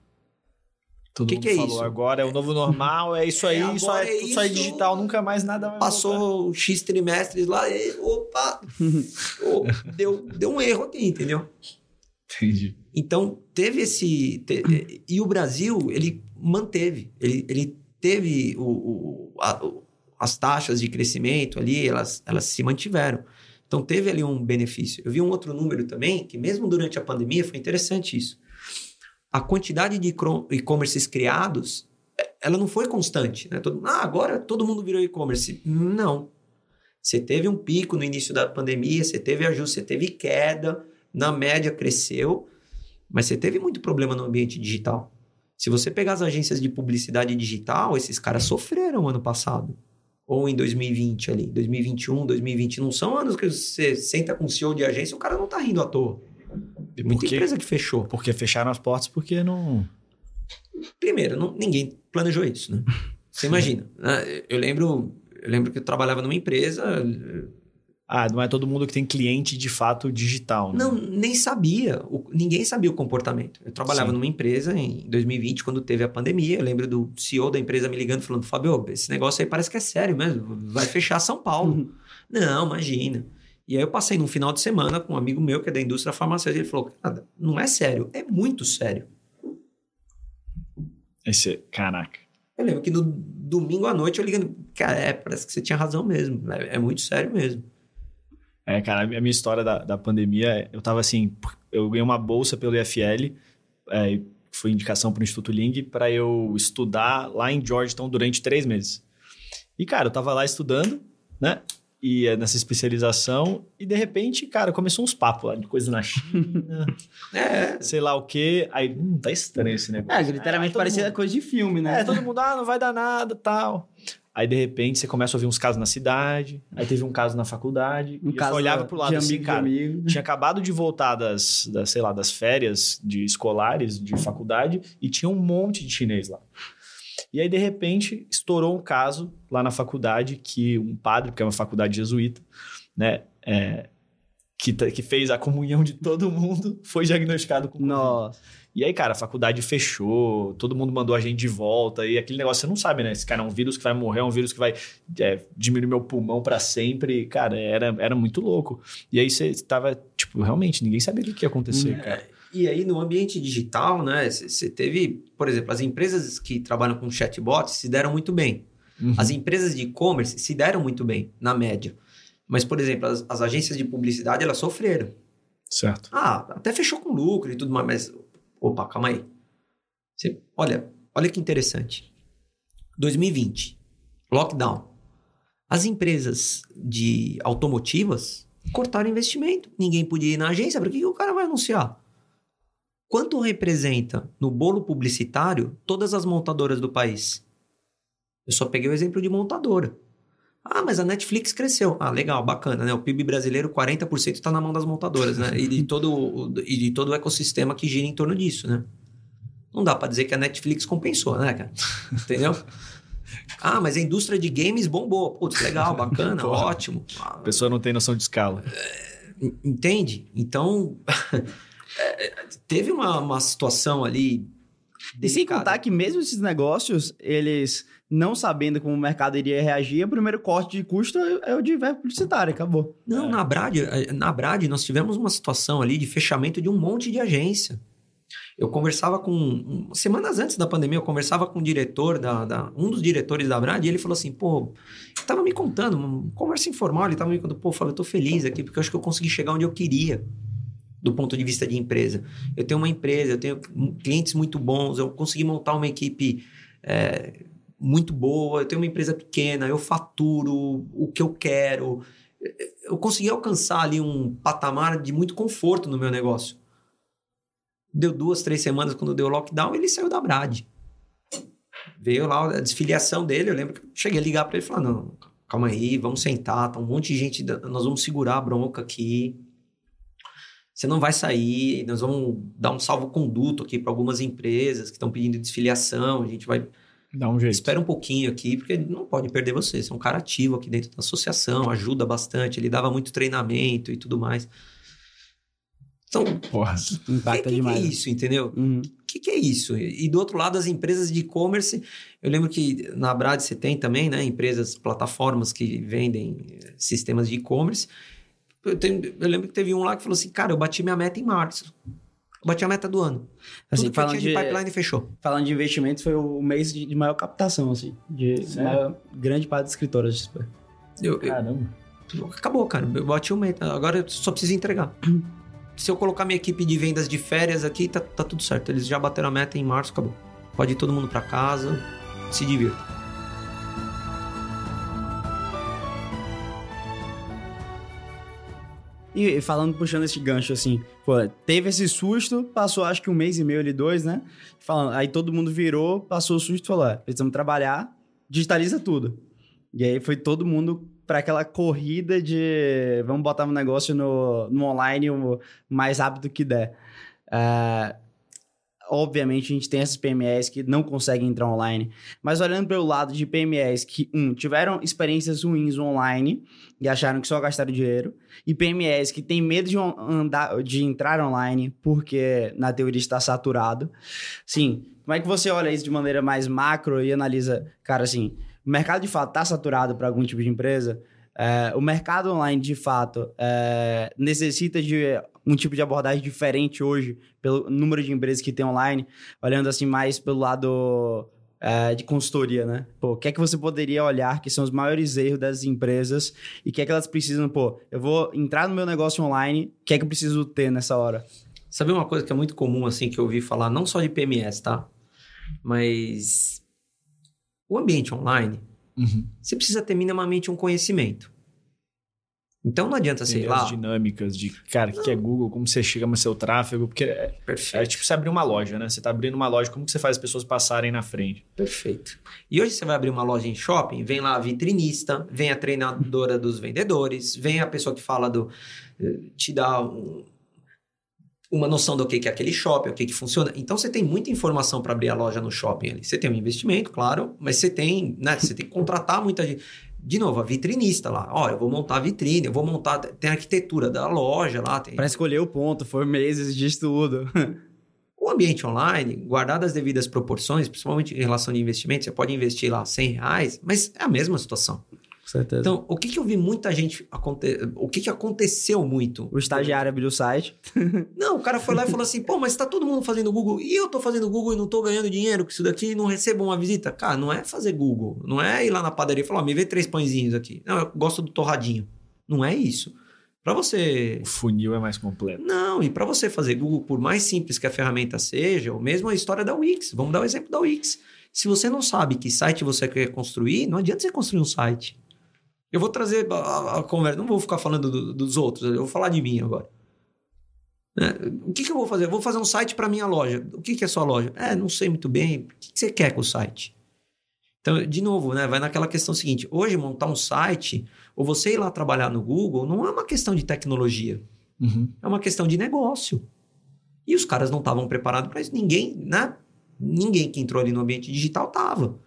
Todo Que que é falou, isso? agora é o novo normal, é isso aí, É, só, é, é só é isso. digital, nunca mais nada vai voltar. Passou X trimestres lá, e, opa, ô, deu, deu um erro aqui, entendeu? Entendi. Então, teve esse. te- e o Brasil, ele manteve. Ele, ele teve o, o- a- o- as taxas de crescimento ali, elas, elas se mantiveram. Então, teve ali um benefício. Eu vi um outro número também, que mesmo durante a pandemia, foi interessante isso. A quantidade de e-commerces criados, eh, ela não foi constante. Né? Todo, ah, agora todo mundo virou e-commerce. Não. Você teve um pico no início da pandemia, você teve ajuste, você teve queda, na média cresceu, mas você teve muito problema no ambiente digital. Se você pegar as agências de publicidade digital, esses caras sofreram ano passado. Ou em 2020 ali, 2021, 2020. Não são anos que você senta com o CEO de agência e o cara não tá rindo à toa. E Muita por quê? empresa que fechou. Porque fecharam as portas porque não... Primeiro, não- ninguém planejou isso, né? Você imagina. né? Eu lembro, eu lembro que eu trabalhava numa empresa, Ah, não é todo mundo que tem cliente de fato digital, né? Não, nem sabia. O- ninguém sabia o comportamento. Eu trabalhava Sim. numa empresa em 2020, quando teve a pandemia. Eu lembro do CEO da empresa me ligando, falando: Fabio, esse negócio aí parece que é sério mesmo. Vai fechar São Paulo. Não, imagina. E aí eu passei num final de semana com um amigo meu que é da indústria farmacêutica. Ele falou: cara, não é sério, é muito sério. Esse, caraca. Eu lembro que no domingo à noite eu ligando, cara, é, parece que você tinha razão mesmo. É, é muito sério mesmo. É, cara, a minha história da, da pandemia, eu tava assim, eu ganhei uma bolsa pelo IFL, é, foi indicação pro Instituto Ling para eu estudar lá em Georgetown durante três meses. E, cara, eu tava lá estudando, né? E é, nessa especialização, e de repente, cara, começou uns papos lá de coisa na China, É, sei lá o quê. Aí, hum, tá estranho esse negócio. É, literalmente todo parecia mundo- coisa de filme, né? É, todo mundo, ah, não vai dar nada, tal. Aí, de repente, você começa a ouvir uns casos na cidade, aí teve um caso na faculdade, Um e eu caso só olhava pro lado de assim, amigo de cara, amigo. tinha acabado de voltar das, das, sei lá, das férias de escolares de faculdade e tinha um monte de chinês lá. E aí, de repente, estourou um caso lá na faculdade que um padre, porque é uma faculdade jesuíta, né, é, que, que fez a comunhão de todo mundo, foi diagnosticado com. Nossa. E aí, cara, a faculdade fechou, todo mundo mandou a gente de volta, e aquele negócio, você não sabe, né? Esse cara é um vírus que vai morrer, é um vírus que vai é, diminuir meu pulmão pra sempre. Cara, era, era muito louco. E aí você tava, tipo, realmente, ninguém sabia o que ia acontecer, Hum, cara. E aí, no ambiente digital, né, você teve, por exemplo, as empresas que trabalham com chatbots se deram muito bem. Uhum. As empresas de e-commerce se deram muito bem, na média. Mas, por exemplo, as, as agências de publicidade, elas sofreram. Certo. Ah, até fechou com lucro e tudo mais, mas... Opa, calma aí. Você- olha, olha que interessante. 2020. Lockdown. As empresas de automotivas cortaram investimento. Ninguém podia ir na agência. Para que, que o cara vai anunciar? Quanto representa no bolo publicitário todas as montadoras do país? Eu só peguei o exemplo de montadora. Ah, mas a Netflix cresceu. Ah, legal, bacana, né? O PIB brasileiro, 40% está na mão das montadoras, né? E de, todo, e de todo o ecossistema que gira em torno disso, né? Não dá para dizer que a Netflix compensou, né, cara? Entendeu? Ah, mas a indústria de games bombou. Putz, legal, bacana, ótimo. A pessoa não tem noção de escala. Entende? Então, é, teve uma, uma situação ali. E sem delicada. contar que mesmo esses negócios, eles não sabendo como o mercado iria reagir, o primeiro corte de custo é é o de verba publicitária, acabou. Não, na Brad, na Brad nós tivemos uma situação ali de fechamento de um monte de agência. Eu conversava com. Semanas antes da pandemia, eu conversava com o diretor, da, da- um dos diretores da Brad, e ele falou assim: pô, ele tava me contando, uma conversa informal, ele tava me contando, pô, Fábio, eu tô feliz aqui, porque eu acho que eu consegui chegar onde eu queria, do ponto de vista de empresa. Eu tenho uma empresa, eu tenho clientes muito bons, eu consegui montar uma equipe é, muito boa, eu tenho uma empresa pequena, eu faturo o que eu quero. Eu consegui alcançar ali um patamar de muito conforto no meu negócio. Deu duas, três semanas quando deu o lockdown, ele saiu da Brad. Veio lá a desfiliação dele. Eu lembro que eu cheguei a ligar para ele e falar: não, calma aí, vamos sentar, tá um monte de gente, nós vamos segurar a bronca aqui. Você não vai sair, nós vamos dar um salvo-conduto aqui para algumas empresas que estão pedindo desfiliação. A gente vai Dá um jeito. Espera um pouquinho aqui, porque não pode perder você. Você é um cara ativo aqui dentro da associação, ajuda bastante, ele dava muito treinamento e tudo mais. Então, o Porra. que, Impacta que, que demais. é né? isso, entendeu? Uhum. O que, que é isso? E do outro lado, as empresas de e-commerce, eu lembro que na Brad você tem também, né? Empresas, plataformas que vendem eh, sistemas de e-commerce. Eu, tenho- eu lembro que teve um lá que falou assim, cara, eu bati minha meta em março. Eu bati a meta do ano. Assim, Tudo que eu falando tinha de de- pipeline fechou. Falando de investimentos, foi o mês de, de maior captação, assim. De maior, grande parte das escritoras. Eu, eu- Caramba. Acabou, cara. Eu bati o meta. Agora eu só preciso entregar. Se eu colocar minha equipe de vendas de férias aqui, tá, tá tudo certo. Eles já bateram a meta em março, acabou. Pode ir todo mundo pra casa, se divirta. E, falando, puxando esse gancho, assim, pô, teve esse susto, passou acho que um mês e meio ali, dois, né? Falando, aí todo mundo virou, passou o susto e falou: precisamos trabalhar, digitaliza tudo. E aí foi todo mundo para aquela corrida de vamos botar um negócio no, no online o mais rápido que der. Ah, obviamente a gente tem essas PMEs que não conseguem entrar online, mas olhando pelo lado de PMEs que, um, tiveram experiências ruins online e acharam que só gastaram dinheiro, e PMEs que têm medo de, andar, de entrar online porque na teoria está saturado. Sim, como é que você olha isso de maneira mais macro e analisa, cara, assim, o mercado de fato está saturado para algum tipo de empresa? É, o mercado online, de fato, é, necessita de um tipo de abordagem diferente hoje, pelo número de empresas que tem online, olhando assim mais pelo lado é, de consultoria, né? Pô, o que é que você poderia olhar que são os maiores erros das empresas e o que é que elas precisam, pô, eu vou entrar no meu negócio online, o que é que eu preciso ter nessa hora? Sabe uma coisa que é muito comum, assim, que eu ouvi falar, não só de PMS, tá? Mas o ambiente online, Uhum. você precisa ter minimamente um conhecimento. Então não adianta, sei lá... as dinâmicas de, cara, o que é Google, como você chega no seu tráfego, porque é, Perfeito. é tipo você abrir uma loja, né? Você tá abrindo uma loja, como que você faz as pessoas passarem na frente? Perfeito. E hoje você vai abrir uma loja em shopping, vem lá a vitrinista, vem a treinadora dos vendedores, vem a pessoa que fala do. eh, te dá um- uma noção do que que é aquele shopping, o que que funciona. Então você tem muita informação para abrir a loja no shopping ali. Você tem um investimento, claro, mas você tem, né, você tem que contratar muita gente. De novo, a vitrinista lá. Ó, eu vou montar a vitrine, eu vou montar. Tem a arquitetura da loja lá. Tem, Para escolher o ponto, foi meses de estudo. O ambiente online, guardado as devidas proporções, principalmente em relação de investimento, você pode investir lá 100 reais, mas é a mesma situação. Com certeza. Então, o que, que eu vi muita gente... Aconte... O que, que aconteceu muito? o estagiário abriu o site. Não, o cara foi lá e falou assim, pô, mas tá todo mundo fazendo Google e eu tô fazendo Google e não tô ganhando dinheiro com isso daqui e não recebo uma visita. Cara, não é fazer Google, não é ir lá na padaria e falar, ó, me vê três pãezinhos aqui. Não, eu gosto do torradinho. Não é isso. Para você O funil é mais completo. não, e para você fazer Google, por mais simples que a ferramenta seja, ou mesmo a história da Wix, vamos dar o exemplo da Wix. Se você não sabe que site você quer construir, não adianta você construir um site. Eu vou trazer a, a, a conversa, não vou ficar falando do, dos outros, eu vou falar de mim agora. Né? O que, que, eu vou fazer? Eu vou fazer um site para minha loja. O que, que é sua loja? É, não sei muito bem. O que, que você quer com o site? Então, de novo, né, vai naquela questão seguinte: hoje montar um site ou você ir lá trabalhar no Google não é uma questão de tecnologia, uhum. é uma questão de negócio. E os caras não estavam preparados para isso. Ninguém, né? Ninguém que entrou ali no ambiente digital estava.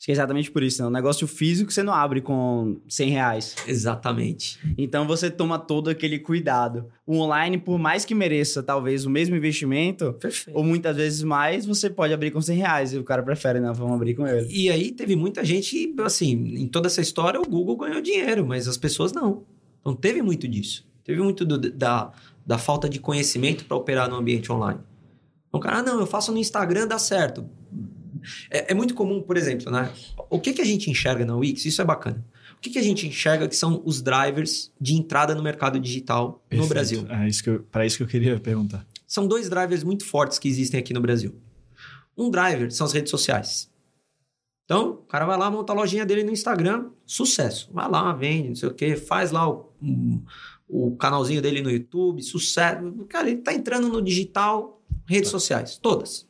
Acho que é exatamente por isso, né? Um negócio físico você não abre com 100 reais. Exatamente. Então você toma todo aquele cuidado. O online, por mais que mereça talvez o mesmo investimento, Perfeito. ou muitas vezes mais, você pode abrir com 100 reais. E o cara prefere, não, vamos abrir com ele. E aí teve muita gente, assim, em toda essa história o Google ganhou dinheiro, mas as pessoas não. Então teve muito disso. Teve muito do, da, da falta de conhecimento para operar no ambiente online. Então, cara, ah, não, eu faço no Instagram, dá certo. É, é, muito comum, por exemplo, né? O que, que a gente enxerga na Wix? Isso é bacana. O que, que a gente enxerga que são os drivers de entrada no mercado digital Perfeito. no Brasil? É isso que para isso que eu queria perguntar. São dois drivers muito fortes que existem aqui no Brasil. Um driver são as redes sociais. Então, o cara vai lá, monta a lojinha dele no Instagram, sucesso. Vai lá, vende, não sei o quê, faz lá o, o canalzinho dele no YouTube, sucesso. Cara, ele tá entrando no digital, redes sociais, todas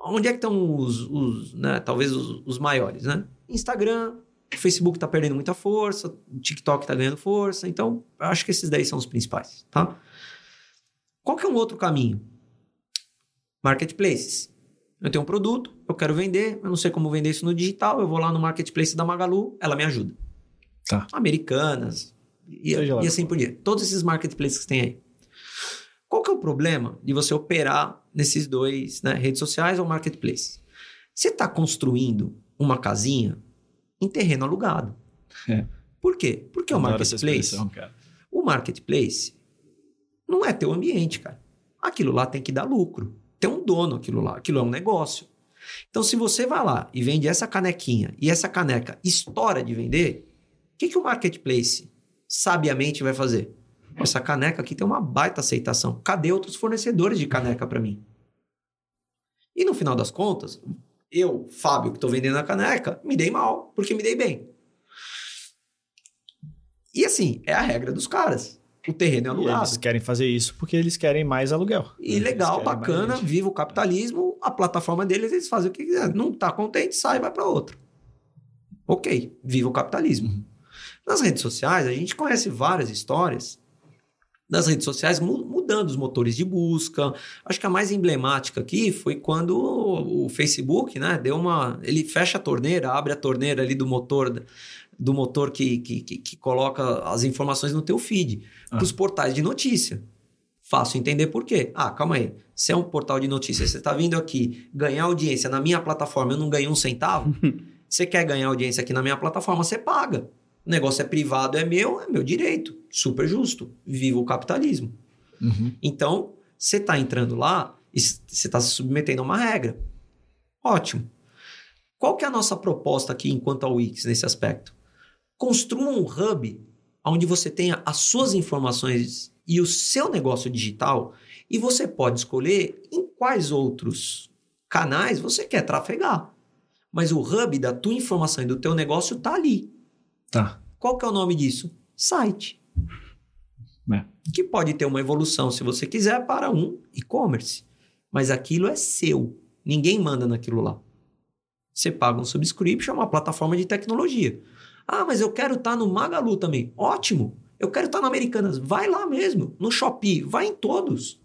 onde é que estão os, os né, talvez os, os, maiores, né? Instagram, Facebook está perdendo muita força, TikTok está ganhando força, então acho que esses 10 são os principais, tá? Qual que é um outro caminho? Marketplaces. Eu tenho um produto, eu quero vender, eu não sei como vender isso no digital, eu vou lá no marketplace da Magalu, ela me ajuda. Tá. Americanas, e, e assim por diante. Todos esses marketplaces que tem aí. Qual que é o problema de você operar nesses dois, né, redes sociais ou marketplace? Você está construindo uma casinha em terreno alugado. É. Por quê? Porque o marketplace, o marketplace não é teu ambiente, cara. Aquilo lá tem que dar lucro. Tem um dono aquilo lá, aquilo é um negócio. Então, se você vai lá e vende essa canequinha e essa caneca estoura de vender, o que, que o marketplace sabiamente vai fazer? Essa caneca aqui tem uma baita aceitação. Cadê outros fornecedores de caneca para mim? E no final das contas, eu, Fábio, que estou vendendo a caneca, me dei mal, porque me dei bem. E assim, é a regra dos caras. O terreno é alugado. E eles querem fazer isso porque eles querem mais aluguel. E legal, bacana, viva o capitalismo, a plataforma deles, eles fazem o que quiser. Não está contente, sai e vai para outra. Ok, viva o capitalismo. Uhum. Nas redes sociais, a gente conhece várias histórias das redes sociais, mudando os motores de busca. Acho que a mais emblemática aqui foi quando o Facebook, né, deu uma, ele fecha a torneira, abre a torneira ali do motor do motor que, que, que, que coloca as informações no teu feed, ah. para os portais de notícia. Fácil entender por quê. Ah, calma aí. Se é um portal de notícias, você está vindo aqui ganhar audiência na minha plataforma, eu não ganhei um centavo. você quer ganhar audiência aqui na minha plataforma, você paga. O negócio é privado, é meu, é meu direito. Super justo. Viva o capitalismo. Uhum. Então, você está entrando lá e você está se submetendo a uma regra. Ótimo. Qual que é a nossa proposta aqui enquanto ao Wix nesse aspecto? Construa um hub onde você tenha as suas informações e o seu negócio digital e você pode escolher em quais outros canais você quer trafegar. Mas o hub da tua informação e do teu negócio está ali. Tá. Qual que é o nome disso? Site. É. Que pode ter uma evolução, se você quiser, para um e-commerce. Mas aquilo é seu. Ninguém manda naquilo lá. Você paga um subscription, é uma plataforma de tecnologia. Ah, mas eu quero estar tá no Magalu também. Ótimo. Eu quero estar tá na Americanas. Vai lá mesmo. No Shopee. Vai em todos.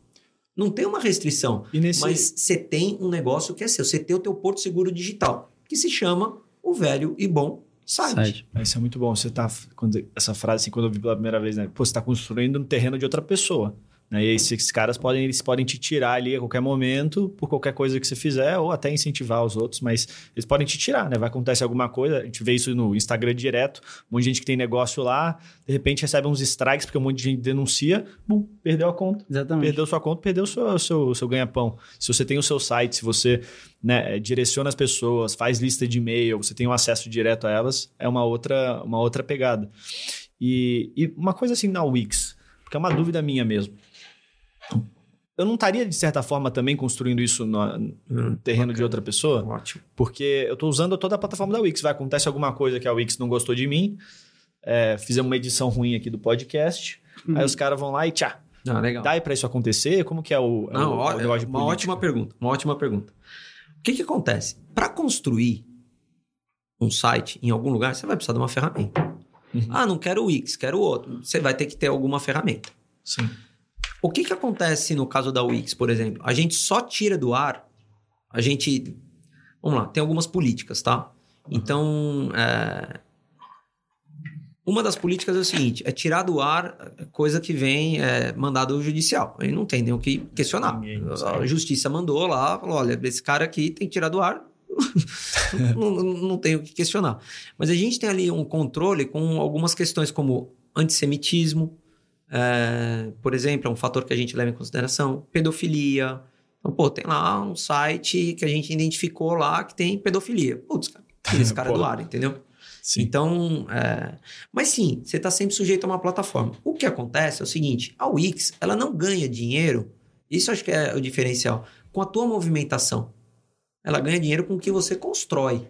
Não tem uma restrição. Nesse... Mas você tem um negócio que é seu. Você tem o teu porto seguro digital, que se chama o velho e bom site. site. Isso é muito bom. Você tá. Quando, essa frase, assim, quando eu vi pela primeira vez, né? Pô, você está construindo no terreno de outra pessoa. Né? E esses caras podem, eles podem te tirar ali a qualquer momento, por qualquer coisa que você fizer, ou até incentivar os outros, mas eles podem te tirar, né? Vai acontecer alguma coisa, a gente vê isso no Instagram direto, um monte de gente que tem negócio lá, de repente recebe uns strikes, porque um monte de gente denuncia, bum, perdeu a conta. Exatamente. Perdeu sua conta, perdeu o seu, seu, seu ganha-pão. Se você tem o seu site, se você né, direciona as pessoas, faz lista de e-mail, você tem um acesso direto a elas, é uma outra, uma outra pegada. E, e uma coisa assim na Wix, porque é uma dúvida minha mesmo. Eu não estaria, de certa forma, também construindo isso no, no Hum, terreno de outra pessoa? Ótimo. Porque eu estou usando toda a plataforma da Wix. Vai acontece alguma coisa que a Wix não gostou de mim, é, fizemos uma edição ruim aqui do podcast, aí os caras vão lá e tchá. Ah, legal. Dá para isso acontecer? Como que é o, é Não, o, o olha, negócio de uma política? ótima pergunta. Uma ótima pergunta. O que, que acontece? Para construir um site em algum lugar, você vai precisar de uma ferramenta. Uhum. Ah, não quero o Wix, quero outro. Você vai ter que ter alguma ferramenta. Sim. O que, que acontece no caso da Wix, por exemplo? A gente só tira do ar, a gente. Vamos lá, tem algumas políticas, tá? Então, é, uma das políticas é o seguinte: é tirar do ar coisa que vem é, mandado judicial. Aí não tem nem o que questionar. A justiça mandou lá, falou: olha, esse cara aqui tem que tirar do ar. não, não tem o que questionar. Mas a gente tem ali um controle com algumas questões como antissemitismo, é, por exemplo, é um fator que a gente leva em consideração, pedofilia. Então, pô, tem lá um site que a gente identificou lá que tem pedofilia. Putz, cara, tira esse cara do ar, entendeu? Sim. Então, é... mas sim, você está sempre sujeito a uma plataforma. O que acontece é o seguinte: a Wix, ela não ganha dinheiro, isso acho que é o diferencial, com a tua movimentação. Ela ganha dinheiro com o que você constrói.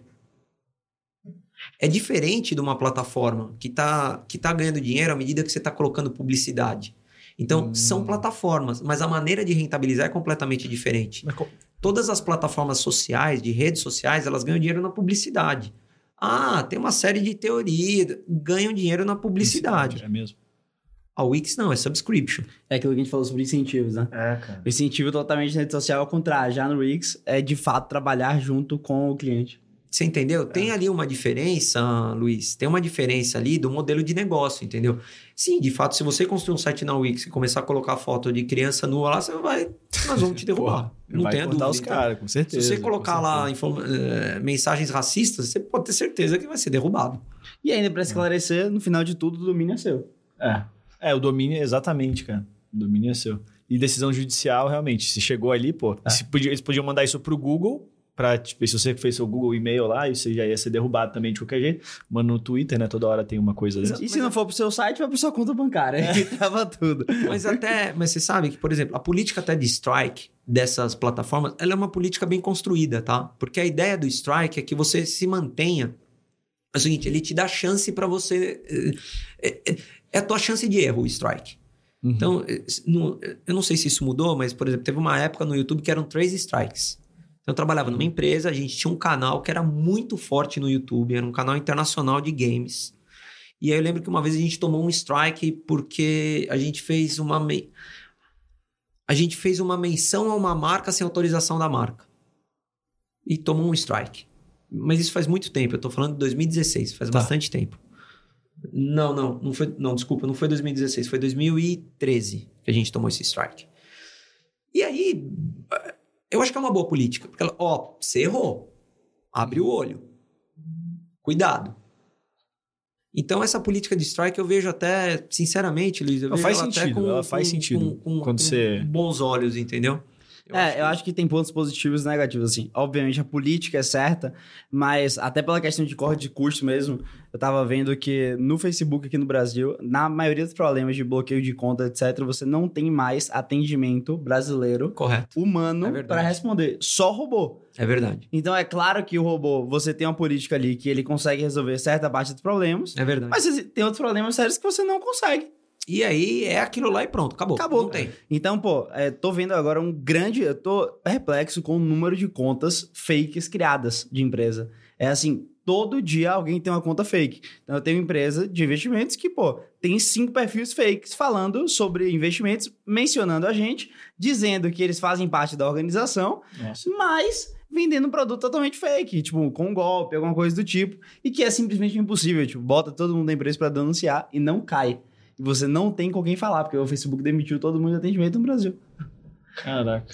É diferente de uma plataforma que está que tá ganhando dinheiro à medida que você está colocando publicidade. Então, Hum. são plataformas, mas a maneira de rentabilizar é completamente diferente. Mas Todas as plataformas sociais, de redes sociais, elas ganham dinheiro na publicidade. Ah, tem uma série de teorias, ganham dinheiro na publicidade. É mesmo. A Wix não, é subscription. É aquilo que a gente falou sobre incentivos, né? É, cara. O incentivo totalmente na rede social, ao contrário, já no Wix, é de fato trabalhar junto com o cliente. Você entendeu? Tem ali uma diferença, Luiz. Tem uma diferença ali do modelo de negócio, entendeu? Sim, de fato, se você construir um site na Wix e começar a colocar foto de criança nua lá, você vai. Nós vamos te derrubar. não vai tenha cortar dúvida. os caras, com Se certeza. você colocar lá eh, mensagens racistas, você pode ter certeza que vai ser derrubado. E ainda, pra esclarecer, no final de tudo, o domínio é seu. É. É, o domínio é exatamente, cara. O domínio é seu. E decisão judicial, realmente. Se chegou ali, pô. É. se podia- eles podiam mandar isso pro Google, pra, tipo, se você fez seu Google e-mail lá, isso já ia ser derrubado também de qualquer jeito. Mano, no Twitter, né? Toda hora tem uma coisa dessa. E se não for pro seu site, vai pro sua conta bancária. Aí tava tudo. Mas até, mas você sabe que, por exemplo, a política até de strike dessas plataformas, ela é uma política bem construída, tá? Porque a ideia do strike é que você se mantenha. É o seguinte, ele te dá chance para você. É, é- é a tua chance de erro, o strike. Uhum. Então, é, no- eu não sei se isso mudou, mas, por exemplo, teve uma época no YouTube que eram três strikes. Então, eu trabalhava numa empresa, a gente tinha um canal que era muito forte no YouTube, era um canal internacional de games. E aí eu lembro que uma vez a gente tomou um strike porque a gente fez uma. me- A gente fez uma menção a uma marca sem autorização da marca. E tomou um strike. Mas isso faz muito tempo, eu tô falando de 2016, faz Tá. bastante tempo. Não, não, não foi, não, desculpa, não foi 2016, foi 2013 que a gente tomou esse strike. E aí, eu acho que é uma boa política, porque ela, ó, você errou, abre o olho, cuidado. Então, essa política de strike eu vejo até, sinceramente, Luiz, eu vejo faz ela até sentido, com, ela faz com- sentido com, com- quando com você- bons olhos, entendeu? É, eu acho que tem pontos positivos e negativos, assim. Obviamente, a política é certa, mas até pela questão de corte de custo mesmo, eu tava vendo que no Facebook aqui no Brasil, na maioria dos problemas de bloqueio de conta, etc., você não tem mais atendimento brasileiro Correto, É humano verdade. para responder. Só robô. é verdade, Então, é claro que o robô, você tem uma política ali que ele consegue resolver certa parte dos problemas, é verdade. mas tem outros problemas sérios que você não consegue. E aí, é aquilo lá e pronto, acabou. Acabou. Não tem. Então, pô, é, tô vendo agora um grande. Eu tô perplexo com o número de contas fakes criadas de empresa. É assim, todo dia alguém tem uma conta fake. Então, eu tenho uma empresa de investimentos que, pô, tem cinco perfis fakes falando sobre investimentos, mencionando a gente, dizendo que eles fazem parte da organização, Nossa. mas vendendo um produto totalmente fake, tipo, com golpe, alguma coisa do tipo, e que é simplesmente impossível. Tipo, bota todo mundo da empresa pra denunciar e não cai. E você não tem com quem falar, porque o Facebook demitiu todo mundo de atendimento no Brasil. Caraca.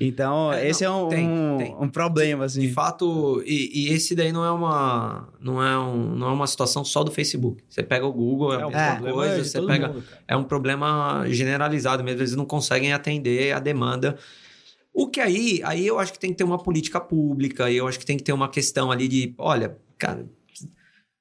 Então, É, esse não, é um, tem, um, tem. um problema, assim. De fato, e, e esse daí não é uma não é, um, não é uma situação só do Facebook. Você pega o Google, é a o mesma problema coisa, você pega mundo, é um problema generalizado mesmo, eles não conseguem atender a demanda. O que aí, aí eu acho que tem que ter uma política pública, eu acho que tem que ter uma questão ali de, olha, cara,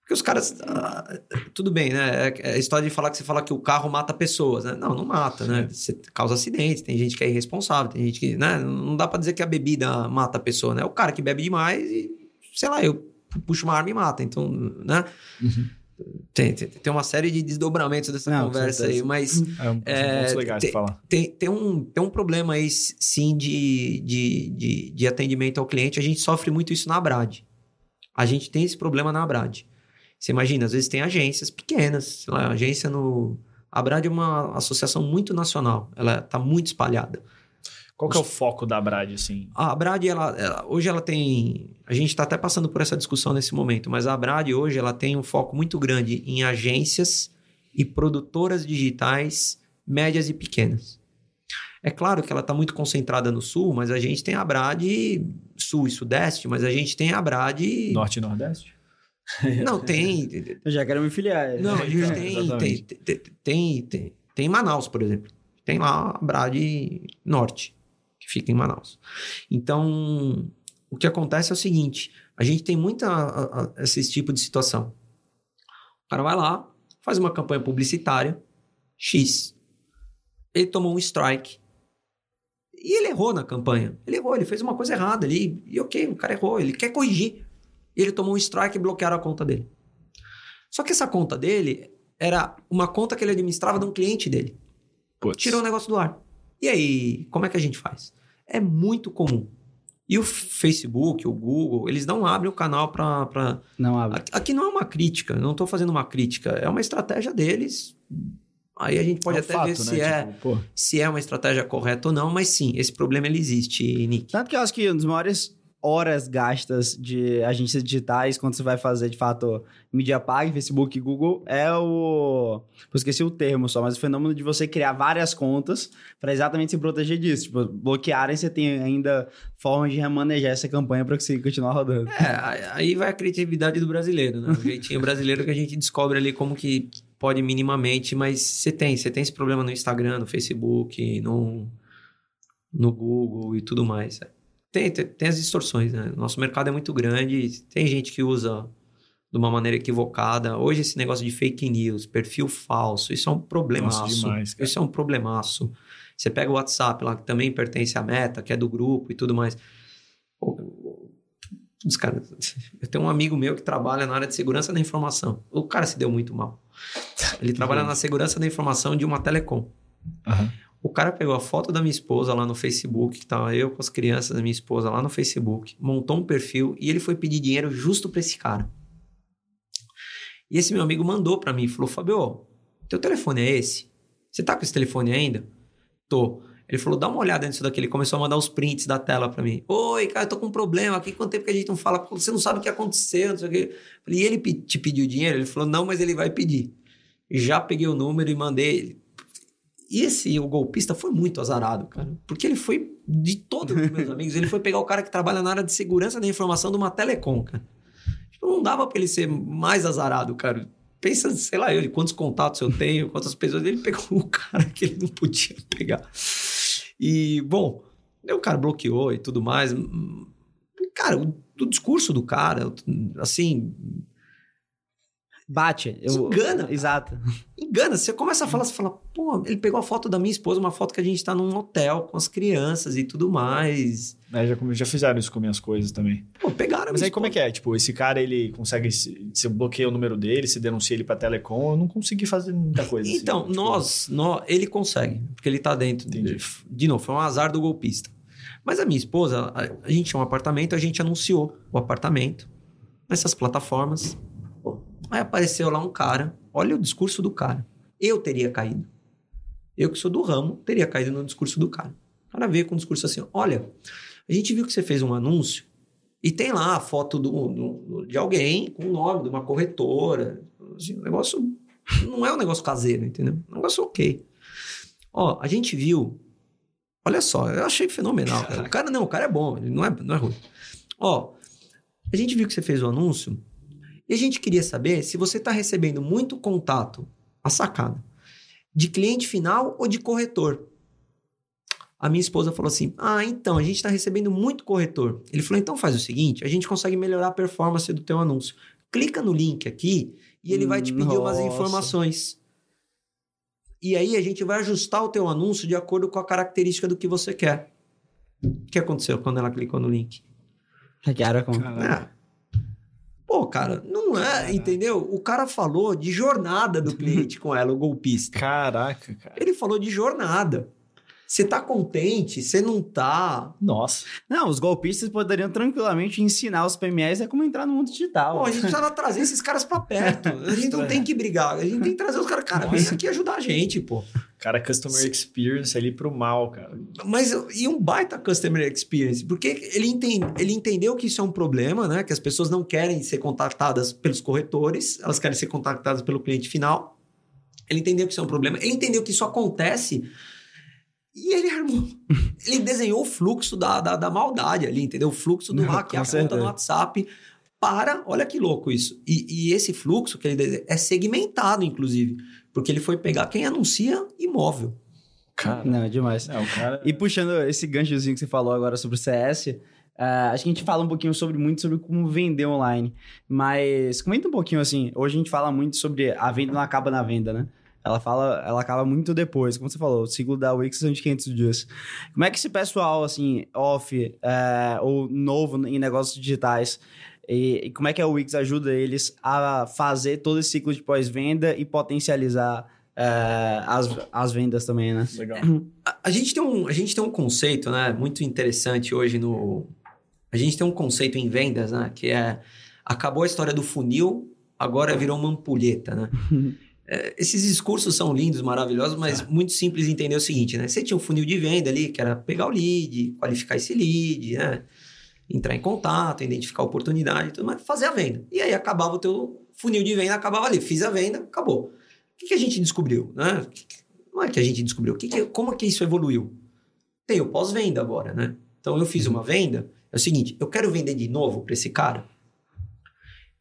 Porque os caras. ah, tudo bem, né? É a história de falar que você fala que o carro mata pessoas, né? Não, não mata, né? Você causa acidente, tem gente que é irresponsável, tem gente que. Né? Não dá pra dizer que a bebida mata a pessoa, né? É o cara que bebe demais e, sei lá, eu puxo uma arma e mata. Então, né? Tem, tem, tem uma série de desdobramentos dessa Não, conversa aí, mas É um É, legais de falar. tem, tem, um, tem um problema aí, sim, de, de, de, de atendimento ao cliente. A gente sofre muito isso na Abrad. A gente tem esse problema na Abrad. Você imagina, às vezes tem agências pequenas, sei lá, agência no... A Abrad é uma associação muito nacional, ela está muito espalhada. Qual que é o foco da Brad, assim? A Abrad, ela, ela- hoje ela tem... A gente está até passando por essa discussão nesse momento, mas a Abrad hoje ela tem um foco muito grande em agências e produtoras digitais médias e pequenas. É claro que ela está muito concentrada no sul, mas a gente tem a Abrad sul e sudeste, mas a gente tem a Abrad... Norte e Nordeste? Não, tem... Eu já quero me filiar. Não, É, tem, tem, exatamente. tem, tem, tem, tem em Manaus, por exemplo. Tem lá a Brad Norte, que fica em Manaus. Então, o que acontece é o seguinte: a gente tem muita a- a- esse tipo de situação. O cara vai lá, faz uma campanha publicitária, X. Ele tomou um strike. E ele errou na campanha. Ele errou, ele fez uma coisa errada ali. E ok, o cara errou, ele quer corrigir. E ele tomou um strike e bloquearam a conta dele. Só que essa conta dele era uma conta que ele administrava de um cliente dele. Putz. Tirou o negócio do ar. E aí, como é que a gente faz? É muito comum. E o Facebook, o Google, eles não abrem o canal para. Pra... Não abre. Aqui- Aqui não é uma crítica, não estou fazendo uma crítica, é uma estratégia deles. Aí a gente pode É um até fato, ver se, né? é, Tipo, pô, se é uma estratégia correta ou não, mas sim, esse problema ele existe, Nick. Tanto que eu acho que uma das maiores horas gastas de agências digitais quando você vai fazer, de fato, mídia paga, Facebook Google, é o... Eu esqueci o termo só, mas o fenômeno de você criar várias contas para exatamente se proteger disso. Tipo, bloquearem, você tem ainda formas de remanejar essa campanha para conseguir continuar rodando. É, aí vai a criatividade do brasileiro, né? O jeitinho brasileiro que a gente descobre ali como que pode minimamente, mas você tem, você tem esse problema no Instagram, no Facebook, no, no Google e tudo mais. Tem, tem, tem as distorções, né? Nosso mercado é muito grande, tem gente que usa de uma maneira equivocada. Hoje esse negócio de fake news, perfil falso, isso é um problemaço. Nossa, demais, isso é um problemaço. Você pega o WhatsApp lá, que também pertence à Meta, que é do grupo e tudo mais. Pô, Putz, cara, eu tenho um amigo meu que trabalha na área de segurança da informação. O cara se deu muito mal. Ele trabalha na segurança da informação de uma telecom. aham. O cara pegou a foto da minha esposa lá no Facebook, que tava eu com as crianças da minha esposa lá no Facebook, montou um perfil e ele foi pedir dinheiro justo pra esse cara. E esse meu amigo mandou pra mim, falou: Fabio, teu telefone é esse? Você tá com esse telefone ainda? Tô. Ele falou: dá uma olhada nisso daqui. Ele começou a mandar os prints da tela pra mim. Oi, cara, eu tô com um problema aqui. Quanto tempo que a gente não fala? Você não sabe o que aconteceu, não sei o quê. Falei, e ele te pediu dinheiro? Ele falou: não, mas ele vai pedir. Já peguei o número e mandei. E esse, o golpista, foi muito azarado, cara. Porque ele foi, de todos os meus amigos, ele foi pegar o cara que trabalha na área de segurança da informação de uma telecom, cara. Tipo, não dava pra ele ser mais azarado, cara. Pensa, sei lá, ele, quantos contatos eu tenho, quantas pessoas. Ele pegou o cara que ele não podia pegar. E, bom, o cara bloqueou e tudo mais. Cara, o, o discurso do cara, assim, Bate. Eu... Engana. Exato. engana. Você começa a falar, você fala, pô, ele pegou a foto da minha esposa, uma foto que a gente tá num hotel com as crianças e tudo mais. É, já, já fizeram isso com minhas coisas também. Pô, pegaram Mas minha aí como é que é? Tipo, esse cara, ele consegue... Se, se bloqueia o número dele, se denuncia ele pra Telecom, eu não consegui fazer muita coisa. assim, Então, tipo, nós, nós, ele consegue, porque ele tá dentro. Entendi. De, de novo, foi um azar do golpista. Mas a minha esposa, a, a gente tinha um apartamento, a gente anunciou o apartamento nessas plataformas. Aí apareceu lá um cara, olha o discurso do cara. Eu teria caído. Eu que sou do ramo, teria caído no discurso do cara. O cara veio com um discurso assim: olha, a gente viu que você fez um anúncio e tem lá a foto do, do- de alguém com o nome de uma corretora. Assim, o negócio não é um negócio caseiro, entendeu? Um negócio ok. Ó, a gente viu. Olha só, eu achei fenomenal. cara. O cara não, o cara é bom, ele não é, não é ruim. Ó, a gente viu que você fez o anúncio e a gente queria saber se você está recebendo muito contato, a sacada, de cliente final ou de corretor. A minha esposa falou assim: Ah, então, a gente está recebendo muito corretor. Ele falou: então faz o seguinte: a gente consegue melhorar a performance do teu anúncio. Clica no link aqui e ele vai te pedir umas Nossa. informações. E aí a gente vai ajustar o teu anúncio de acordo com a característica do que você quer. O que aconteceu quando ela clicou no link? Hackearam com... Caralho. É. Pô, cara, não é, entendeu? O cara falou de jornada do cliente com ela, o golpista. Caraca, cara. Ele falou de jornada. Você tá contente? Você não tá? Nossa. Não, os golpistas poderiam tranquilamente ensinar os PMEs a como entrar no mundo digital. Pô, a gente precisava trazer esses caras pra perto. A gente não tem que brigar. A gente tem que trazer os caras. Cara, vem aqui ajudar a gente, pô. Cara, customer experience ali pro mal, cara. Mas e um baita customer experience? Porque ele, enten- ele entendeu que isso é um problema, né? Que as pessoas não querem ser contactadas pelos corretores, elas querem ser contactadas pelo cliente final. Ele entendeu que isso é um problema. Ele entendeu que isso acontece e ele armou. ele desenhou o fluxo da, da, da maldade ali, entendeu? O fluxo do Não, hackear a conta no WhatsApp para. Olha que louco isso. E, e esse fluxo que ele desenha é segmentado, inclusive. Porque ele foi pegar quem anuncia imóvel. Cara. Não, é demais. Não, cara. E puxando esse ganchozinho que você falou agora sobre o CS, ah, acho que a gente fala um pouquinho sobre muito sobre como vender online. Mas comenta um pouquinho assim. Hoje a gente fala muito sobre a venda não acaba na venda, né? Ela fala, ela acaba muito depois, como você falou, o ciclo da Wix são de 500 dias. Como é que esse pessoal, assim, off eh, ou novo em negócios digitais, e, e como é que a Wix ajuda eles a fazer todo esse ciclo de pós-venda e potencializar eh, as, as vendas também, né? Legal. A, a gente tem um, a gente tem um conceito, né, muito interessante hoje no. A gente tem um conceito em vendas, né, que é acabou a história do funil, agora virou uma ampulheta, né? É, esses discursos são lindos, maravilhosos, mas muito simples de entender o seguinte, né? Você tinha um funil de venda ali, que era pegar o lead, qualificar esse lead, né? Entrar em contato, identificar a oportunidade tudo mais, fazer a venda. E aí acabava o teu funil de venda, acabava ali. Fiz a venda, acabou. O que, que a gente descobriu, né? Não é que a gente descobriu. Que que- como é que isso evoluiu? Tem o pós-venda agora, né? Então eu fiz uma venda. É o seguinte, eu quero vender de novo para esse cara.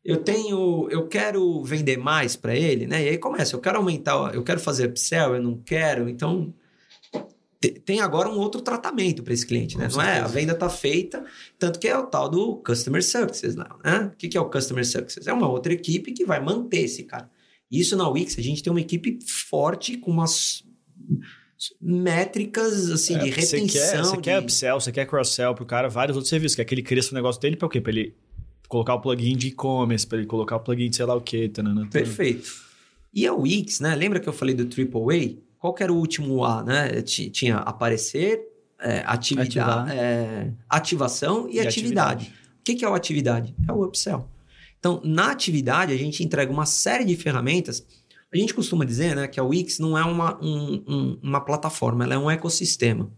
Eu tenho, eu quero vender mais para ele, né? E aí começa, eu quero aumentar, eu quero fazer upsell, eu não quero. Então te- tem agora um outro tratamento para esse cliente, né? Com Não é? A venda tá feita, tanto que é o tal do customer success lá, né? O que, que é o customer success? É uma outra equipe que vai manter esse cara. Isso na Wix, a gente tem uma equipe forte com umas métricas assim É, de porque Você retenção. quer, você de... quer upsell, você quer cross-sell pro cara, vários outros serviços. Quer que ele cresça o negócio dele pra o quê? Pra ele colocar o plugin de e-commerce, pra ele colocar o plugin de sei lá o quê. Tanana, tanana. Perfeito. E a Wix, né? Lembra que eu falei do AAA? Qual que era o último A, né? Ti- Tinha aparecer, é, atividade, é, ativação e, E atividade. O que, que é o atividade? É o upsell. Então, na atividade, a gente entrega uma série de ferramentas. A gente costuma dizer né, que a Wix não é uma, um- um- uma plataforma, ela é um ecossistema.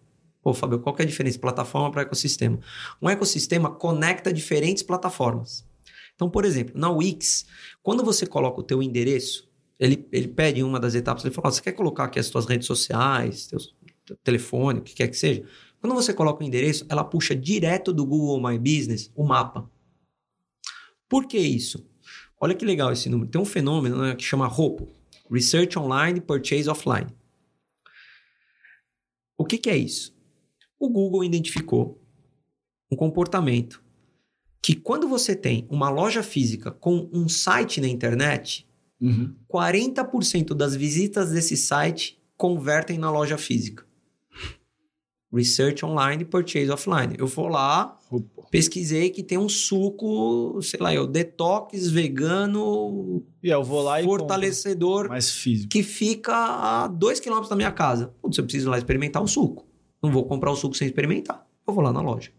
Pô, Fábio, qual que é a diferença plataforma para ecossistema? Um ecossistema conecta diferentes plataformas. Então, por exemplo, na Wix, quando você coloca o teu endereço, ele, ele pede em uma das etapas, ele fala, "Ó, você quer colocar aqui as tuas redes sociais, teus, teu telefone, o que quer que seja? Quando você coloca o endereço, ela puxa direto do Google My Business o mapa. Por que isso? Olha que legal esse número. Tem um fenômeno né, que chama ROPO, Research Online, Purchase Offline. O que, que é isso? O Google identificou um comportamento que quando você tem uma loja física com um site na internet, Uhum. 40% das visitas desse site convertem na loja física. Research online, purchase offline. Eu vou lá, Opa. pesquisei que tem um suco, sei lá, eu detox vegano E eu vou lá e compro. fortalecedor mais físico. que fica a 2 km da minha casa. Putz, eu preciso lá experimentar o suco. Não vou comprar o suco sem experimentar. Eu vou lá na loja.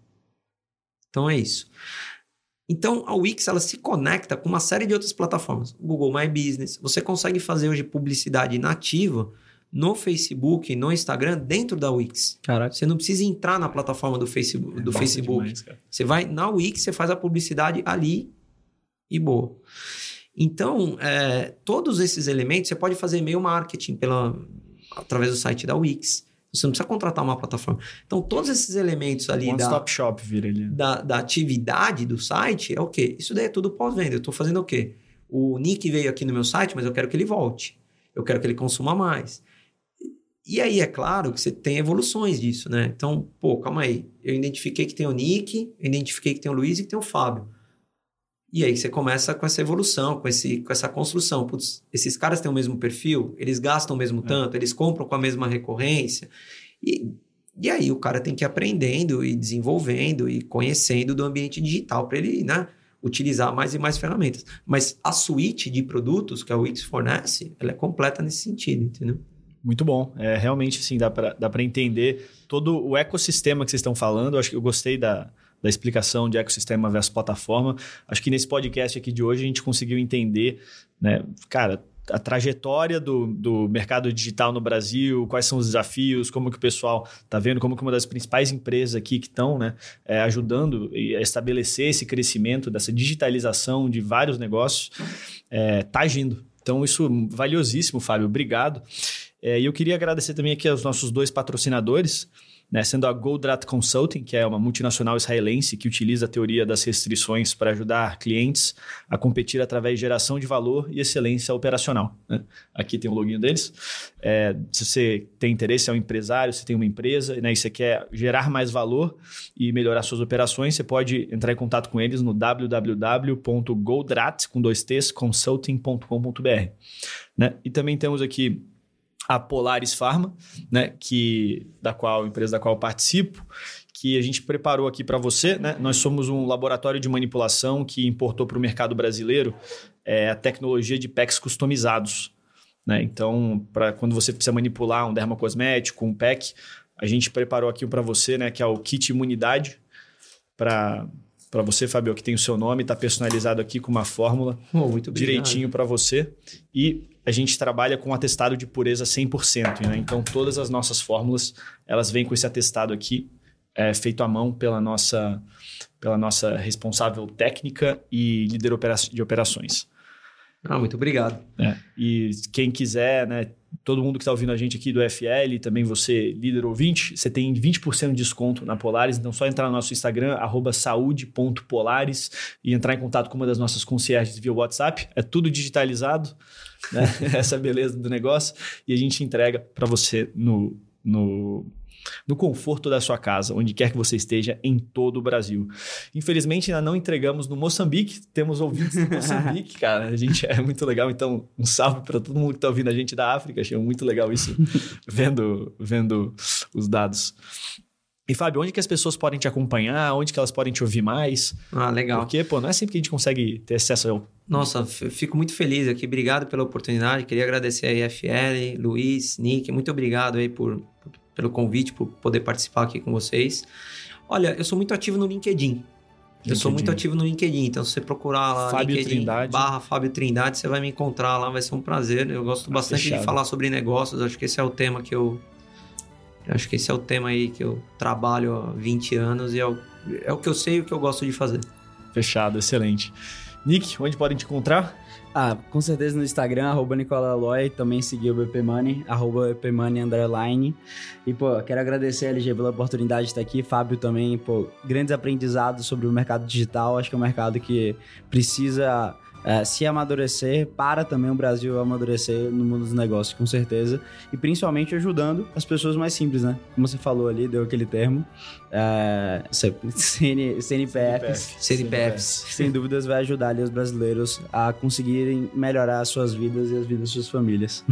Então é isso. Então a Wix ela se conecta com uma série de outras plataformas. Google My Business. Você consegue fazer hoje publicidade nativa no Facebook, no Instagram, dentro da Wix. Caraca. Você não precisa entrar na plataforma do Facebook. Do Nossa, Facebook. demais. Você vai na Wix, você faz a publicidade ali e boa. Então, é, todos esses elementos você pode fazer e-mail marketing pela, através do site da Wix. Você não precisa contratar uma plataforma. Então, todos esses elementos ali One da, stop shop vira ele. da, da atividade do site é o quê? Isso daí é tudo pós-venda. Eu estou fazendo o quê? O Nick veio aqui no meu site, mas eu quero que ele volte. Eu quero que ele consuma mais. E aí, é claro que você tem evoluções disso, né? Então, pô, calma aí. Eu identifiquei que tem o Nick, eu identifiquei que tem o Luiz e que tem o Fábio. E aí você começa com essa evolução, com, esse, com essa construção. Putz, esses caras têm o mesmo perfil, eles gastam o mesmo É. tanto, eles compram com a mesma recorrência. E, e aí o cara tem que ir aprendendo e desenvolvendo e conhecendo do ambiente digital para ele, né? Utilizar mais e mais ferramentas. Mas a suíte de produtos que a Wix fornece, ela é completa nesse sentido, entendeu? Muito bom. É, realmente, assim, dá para entender todo o ecossistema que vocês estão falando. Eu acho que eu gostei da, da explicação de ecossistema versus plataforma. Acho que nesse podcast aqui de hoje a gente conseguiu entender, né, cara, a trajetória do, do mercado digital no Brasil, quais são os desafios, como que o pessoal está vendo, como que uma das principais empresas aqui que estão né, é, ajudando a estabelecer esse crescimento, dessa digitalização de vários negócios, está agindo. Então, isso é valiosíssimo, Fábio. Obrigado. É, E eu queria agradecer também aqui aos nossos dois patrocinadores, né, sendo a Goldrat Consulting, que é uma multinacional israelense que utiliza a teoria das restrições para ajudar clientes a competir através de geração de valor e excelência operacional. né? Aqui tem o login deles. É, se você tem interesse, é um empresário, você tem uma empresa né, e você quer gerar mais valor e melhorar suas operações, você pode entrar em contato com eles no www.goldrat, com dois T's, consulting.com.br. Né? E também temos aqui a Polaris Pharma, né, que da qual empresa da qual eu participo, que a gente preparou aqui para você. Né? Nós somos um laboratório de manipulação que importou para o mercado brasileiro é, a tecnologia de packs customizados. Né? Então, para quando você precisa manipular um dermocosmético, um pack, a gente preparou aqui para você, né, que é o kit imunidade para para você, Fabio, que tem o seu nome, está personalizado aqui com uma fórmula Oh, direitinho para você. E a gente trabalha com atestado de pureza 100%. Né? Então, todas as nossas fórmulas, elas vêm com esse atestado aqui, é, feito à mão pela nossa, pela nossa responsável técnica e líder de operações. Ah, muito obrigado. né? E quem quiser, né, todo mundo que está ouvindo a gente aqui do FL, também você, líder ouvinte, você tem 20% de desconto na Polaris. Então, só entrar no nosso Instagram, saúde.polaris e entrar em contato com uma das nossas concierges via WhatsApp. É tudo digitalizado, né? essa é beleza do negócio. E a gente entrega para você no, no, no conforto da sua casa, onde quer que você esteja, em todo o Brasil. Infelizmente, ainda não entregamos no Moçambique. Temos ouvintes do Moçambique, cara. A gente é muito legal. Então, um salve para todo mundo que está ouvindo a gente da África. Achei muito legal isso, vendo, vendo os dados. E, Fábio, onde que as pessoas podem te acompanhar? Onde que elas podem te ouvir mais? Ah, legal. Porque, pô, não é sempre que a gente consegue ter acesso ao... Nossa, fico muito feliz aqui. Obrigado pela oportunidade. Queria agradecer a FL, Luiz, Nick. Muito obrigado aí por, pelo convite, por poder participar aqui com vocês. Olha, eu sou muito ativo no LinkedIn. Eu sou muito ativo no LinkedIn, então se você procurar lá Fábio LinkedIn Trindade. barra Fábio Trindade, você vai me encontrar lá, vai ser um prazer. Eu gosto bastante fechado. de falar sobre negócios, acho que esse é o tema que eu... Acho que esse é o tema aí que eu trabalho há 20 anos e é o, é o que eu sei e o que eu gosto de fazer. Fechado, excelente. Nick, onde podem te encontrar? Ah, com certeza no Instagram, arroba Nicola Aloy, também seguir o BP Money, arroba BP Money underline. E, pô, quero agradecer a LG pela oportunidade de estar aqui, Fábio também, pô, grandes aprendizados sobre o mercado digital, acho que é um mercado que precisa eh, se amadurecer, para também o Brasil amadurecer no mundo dos negócios, com certeza, e principalmente ajudando as pessoas mais simples, né? Como você falou ali, deu aquele termo, eh, CN, CNPFs, CNPFs. sem dúvidas vai ajudar ali os brasileiros a conseguirem melhorar as suas vidas e as vidas de suas famílias.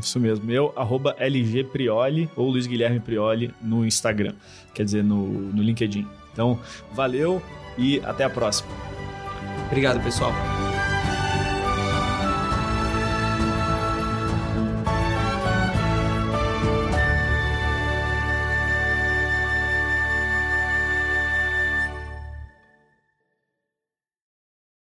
Isso mesmo. Eu, arroba LG Prioli ou Luiz Guilherme Prioli no Instagram. Quer dizer, no, no LinkedIn. Então, valeu e até a próxima. Obrigado, pessoal.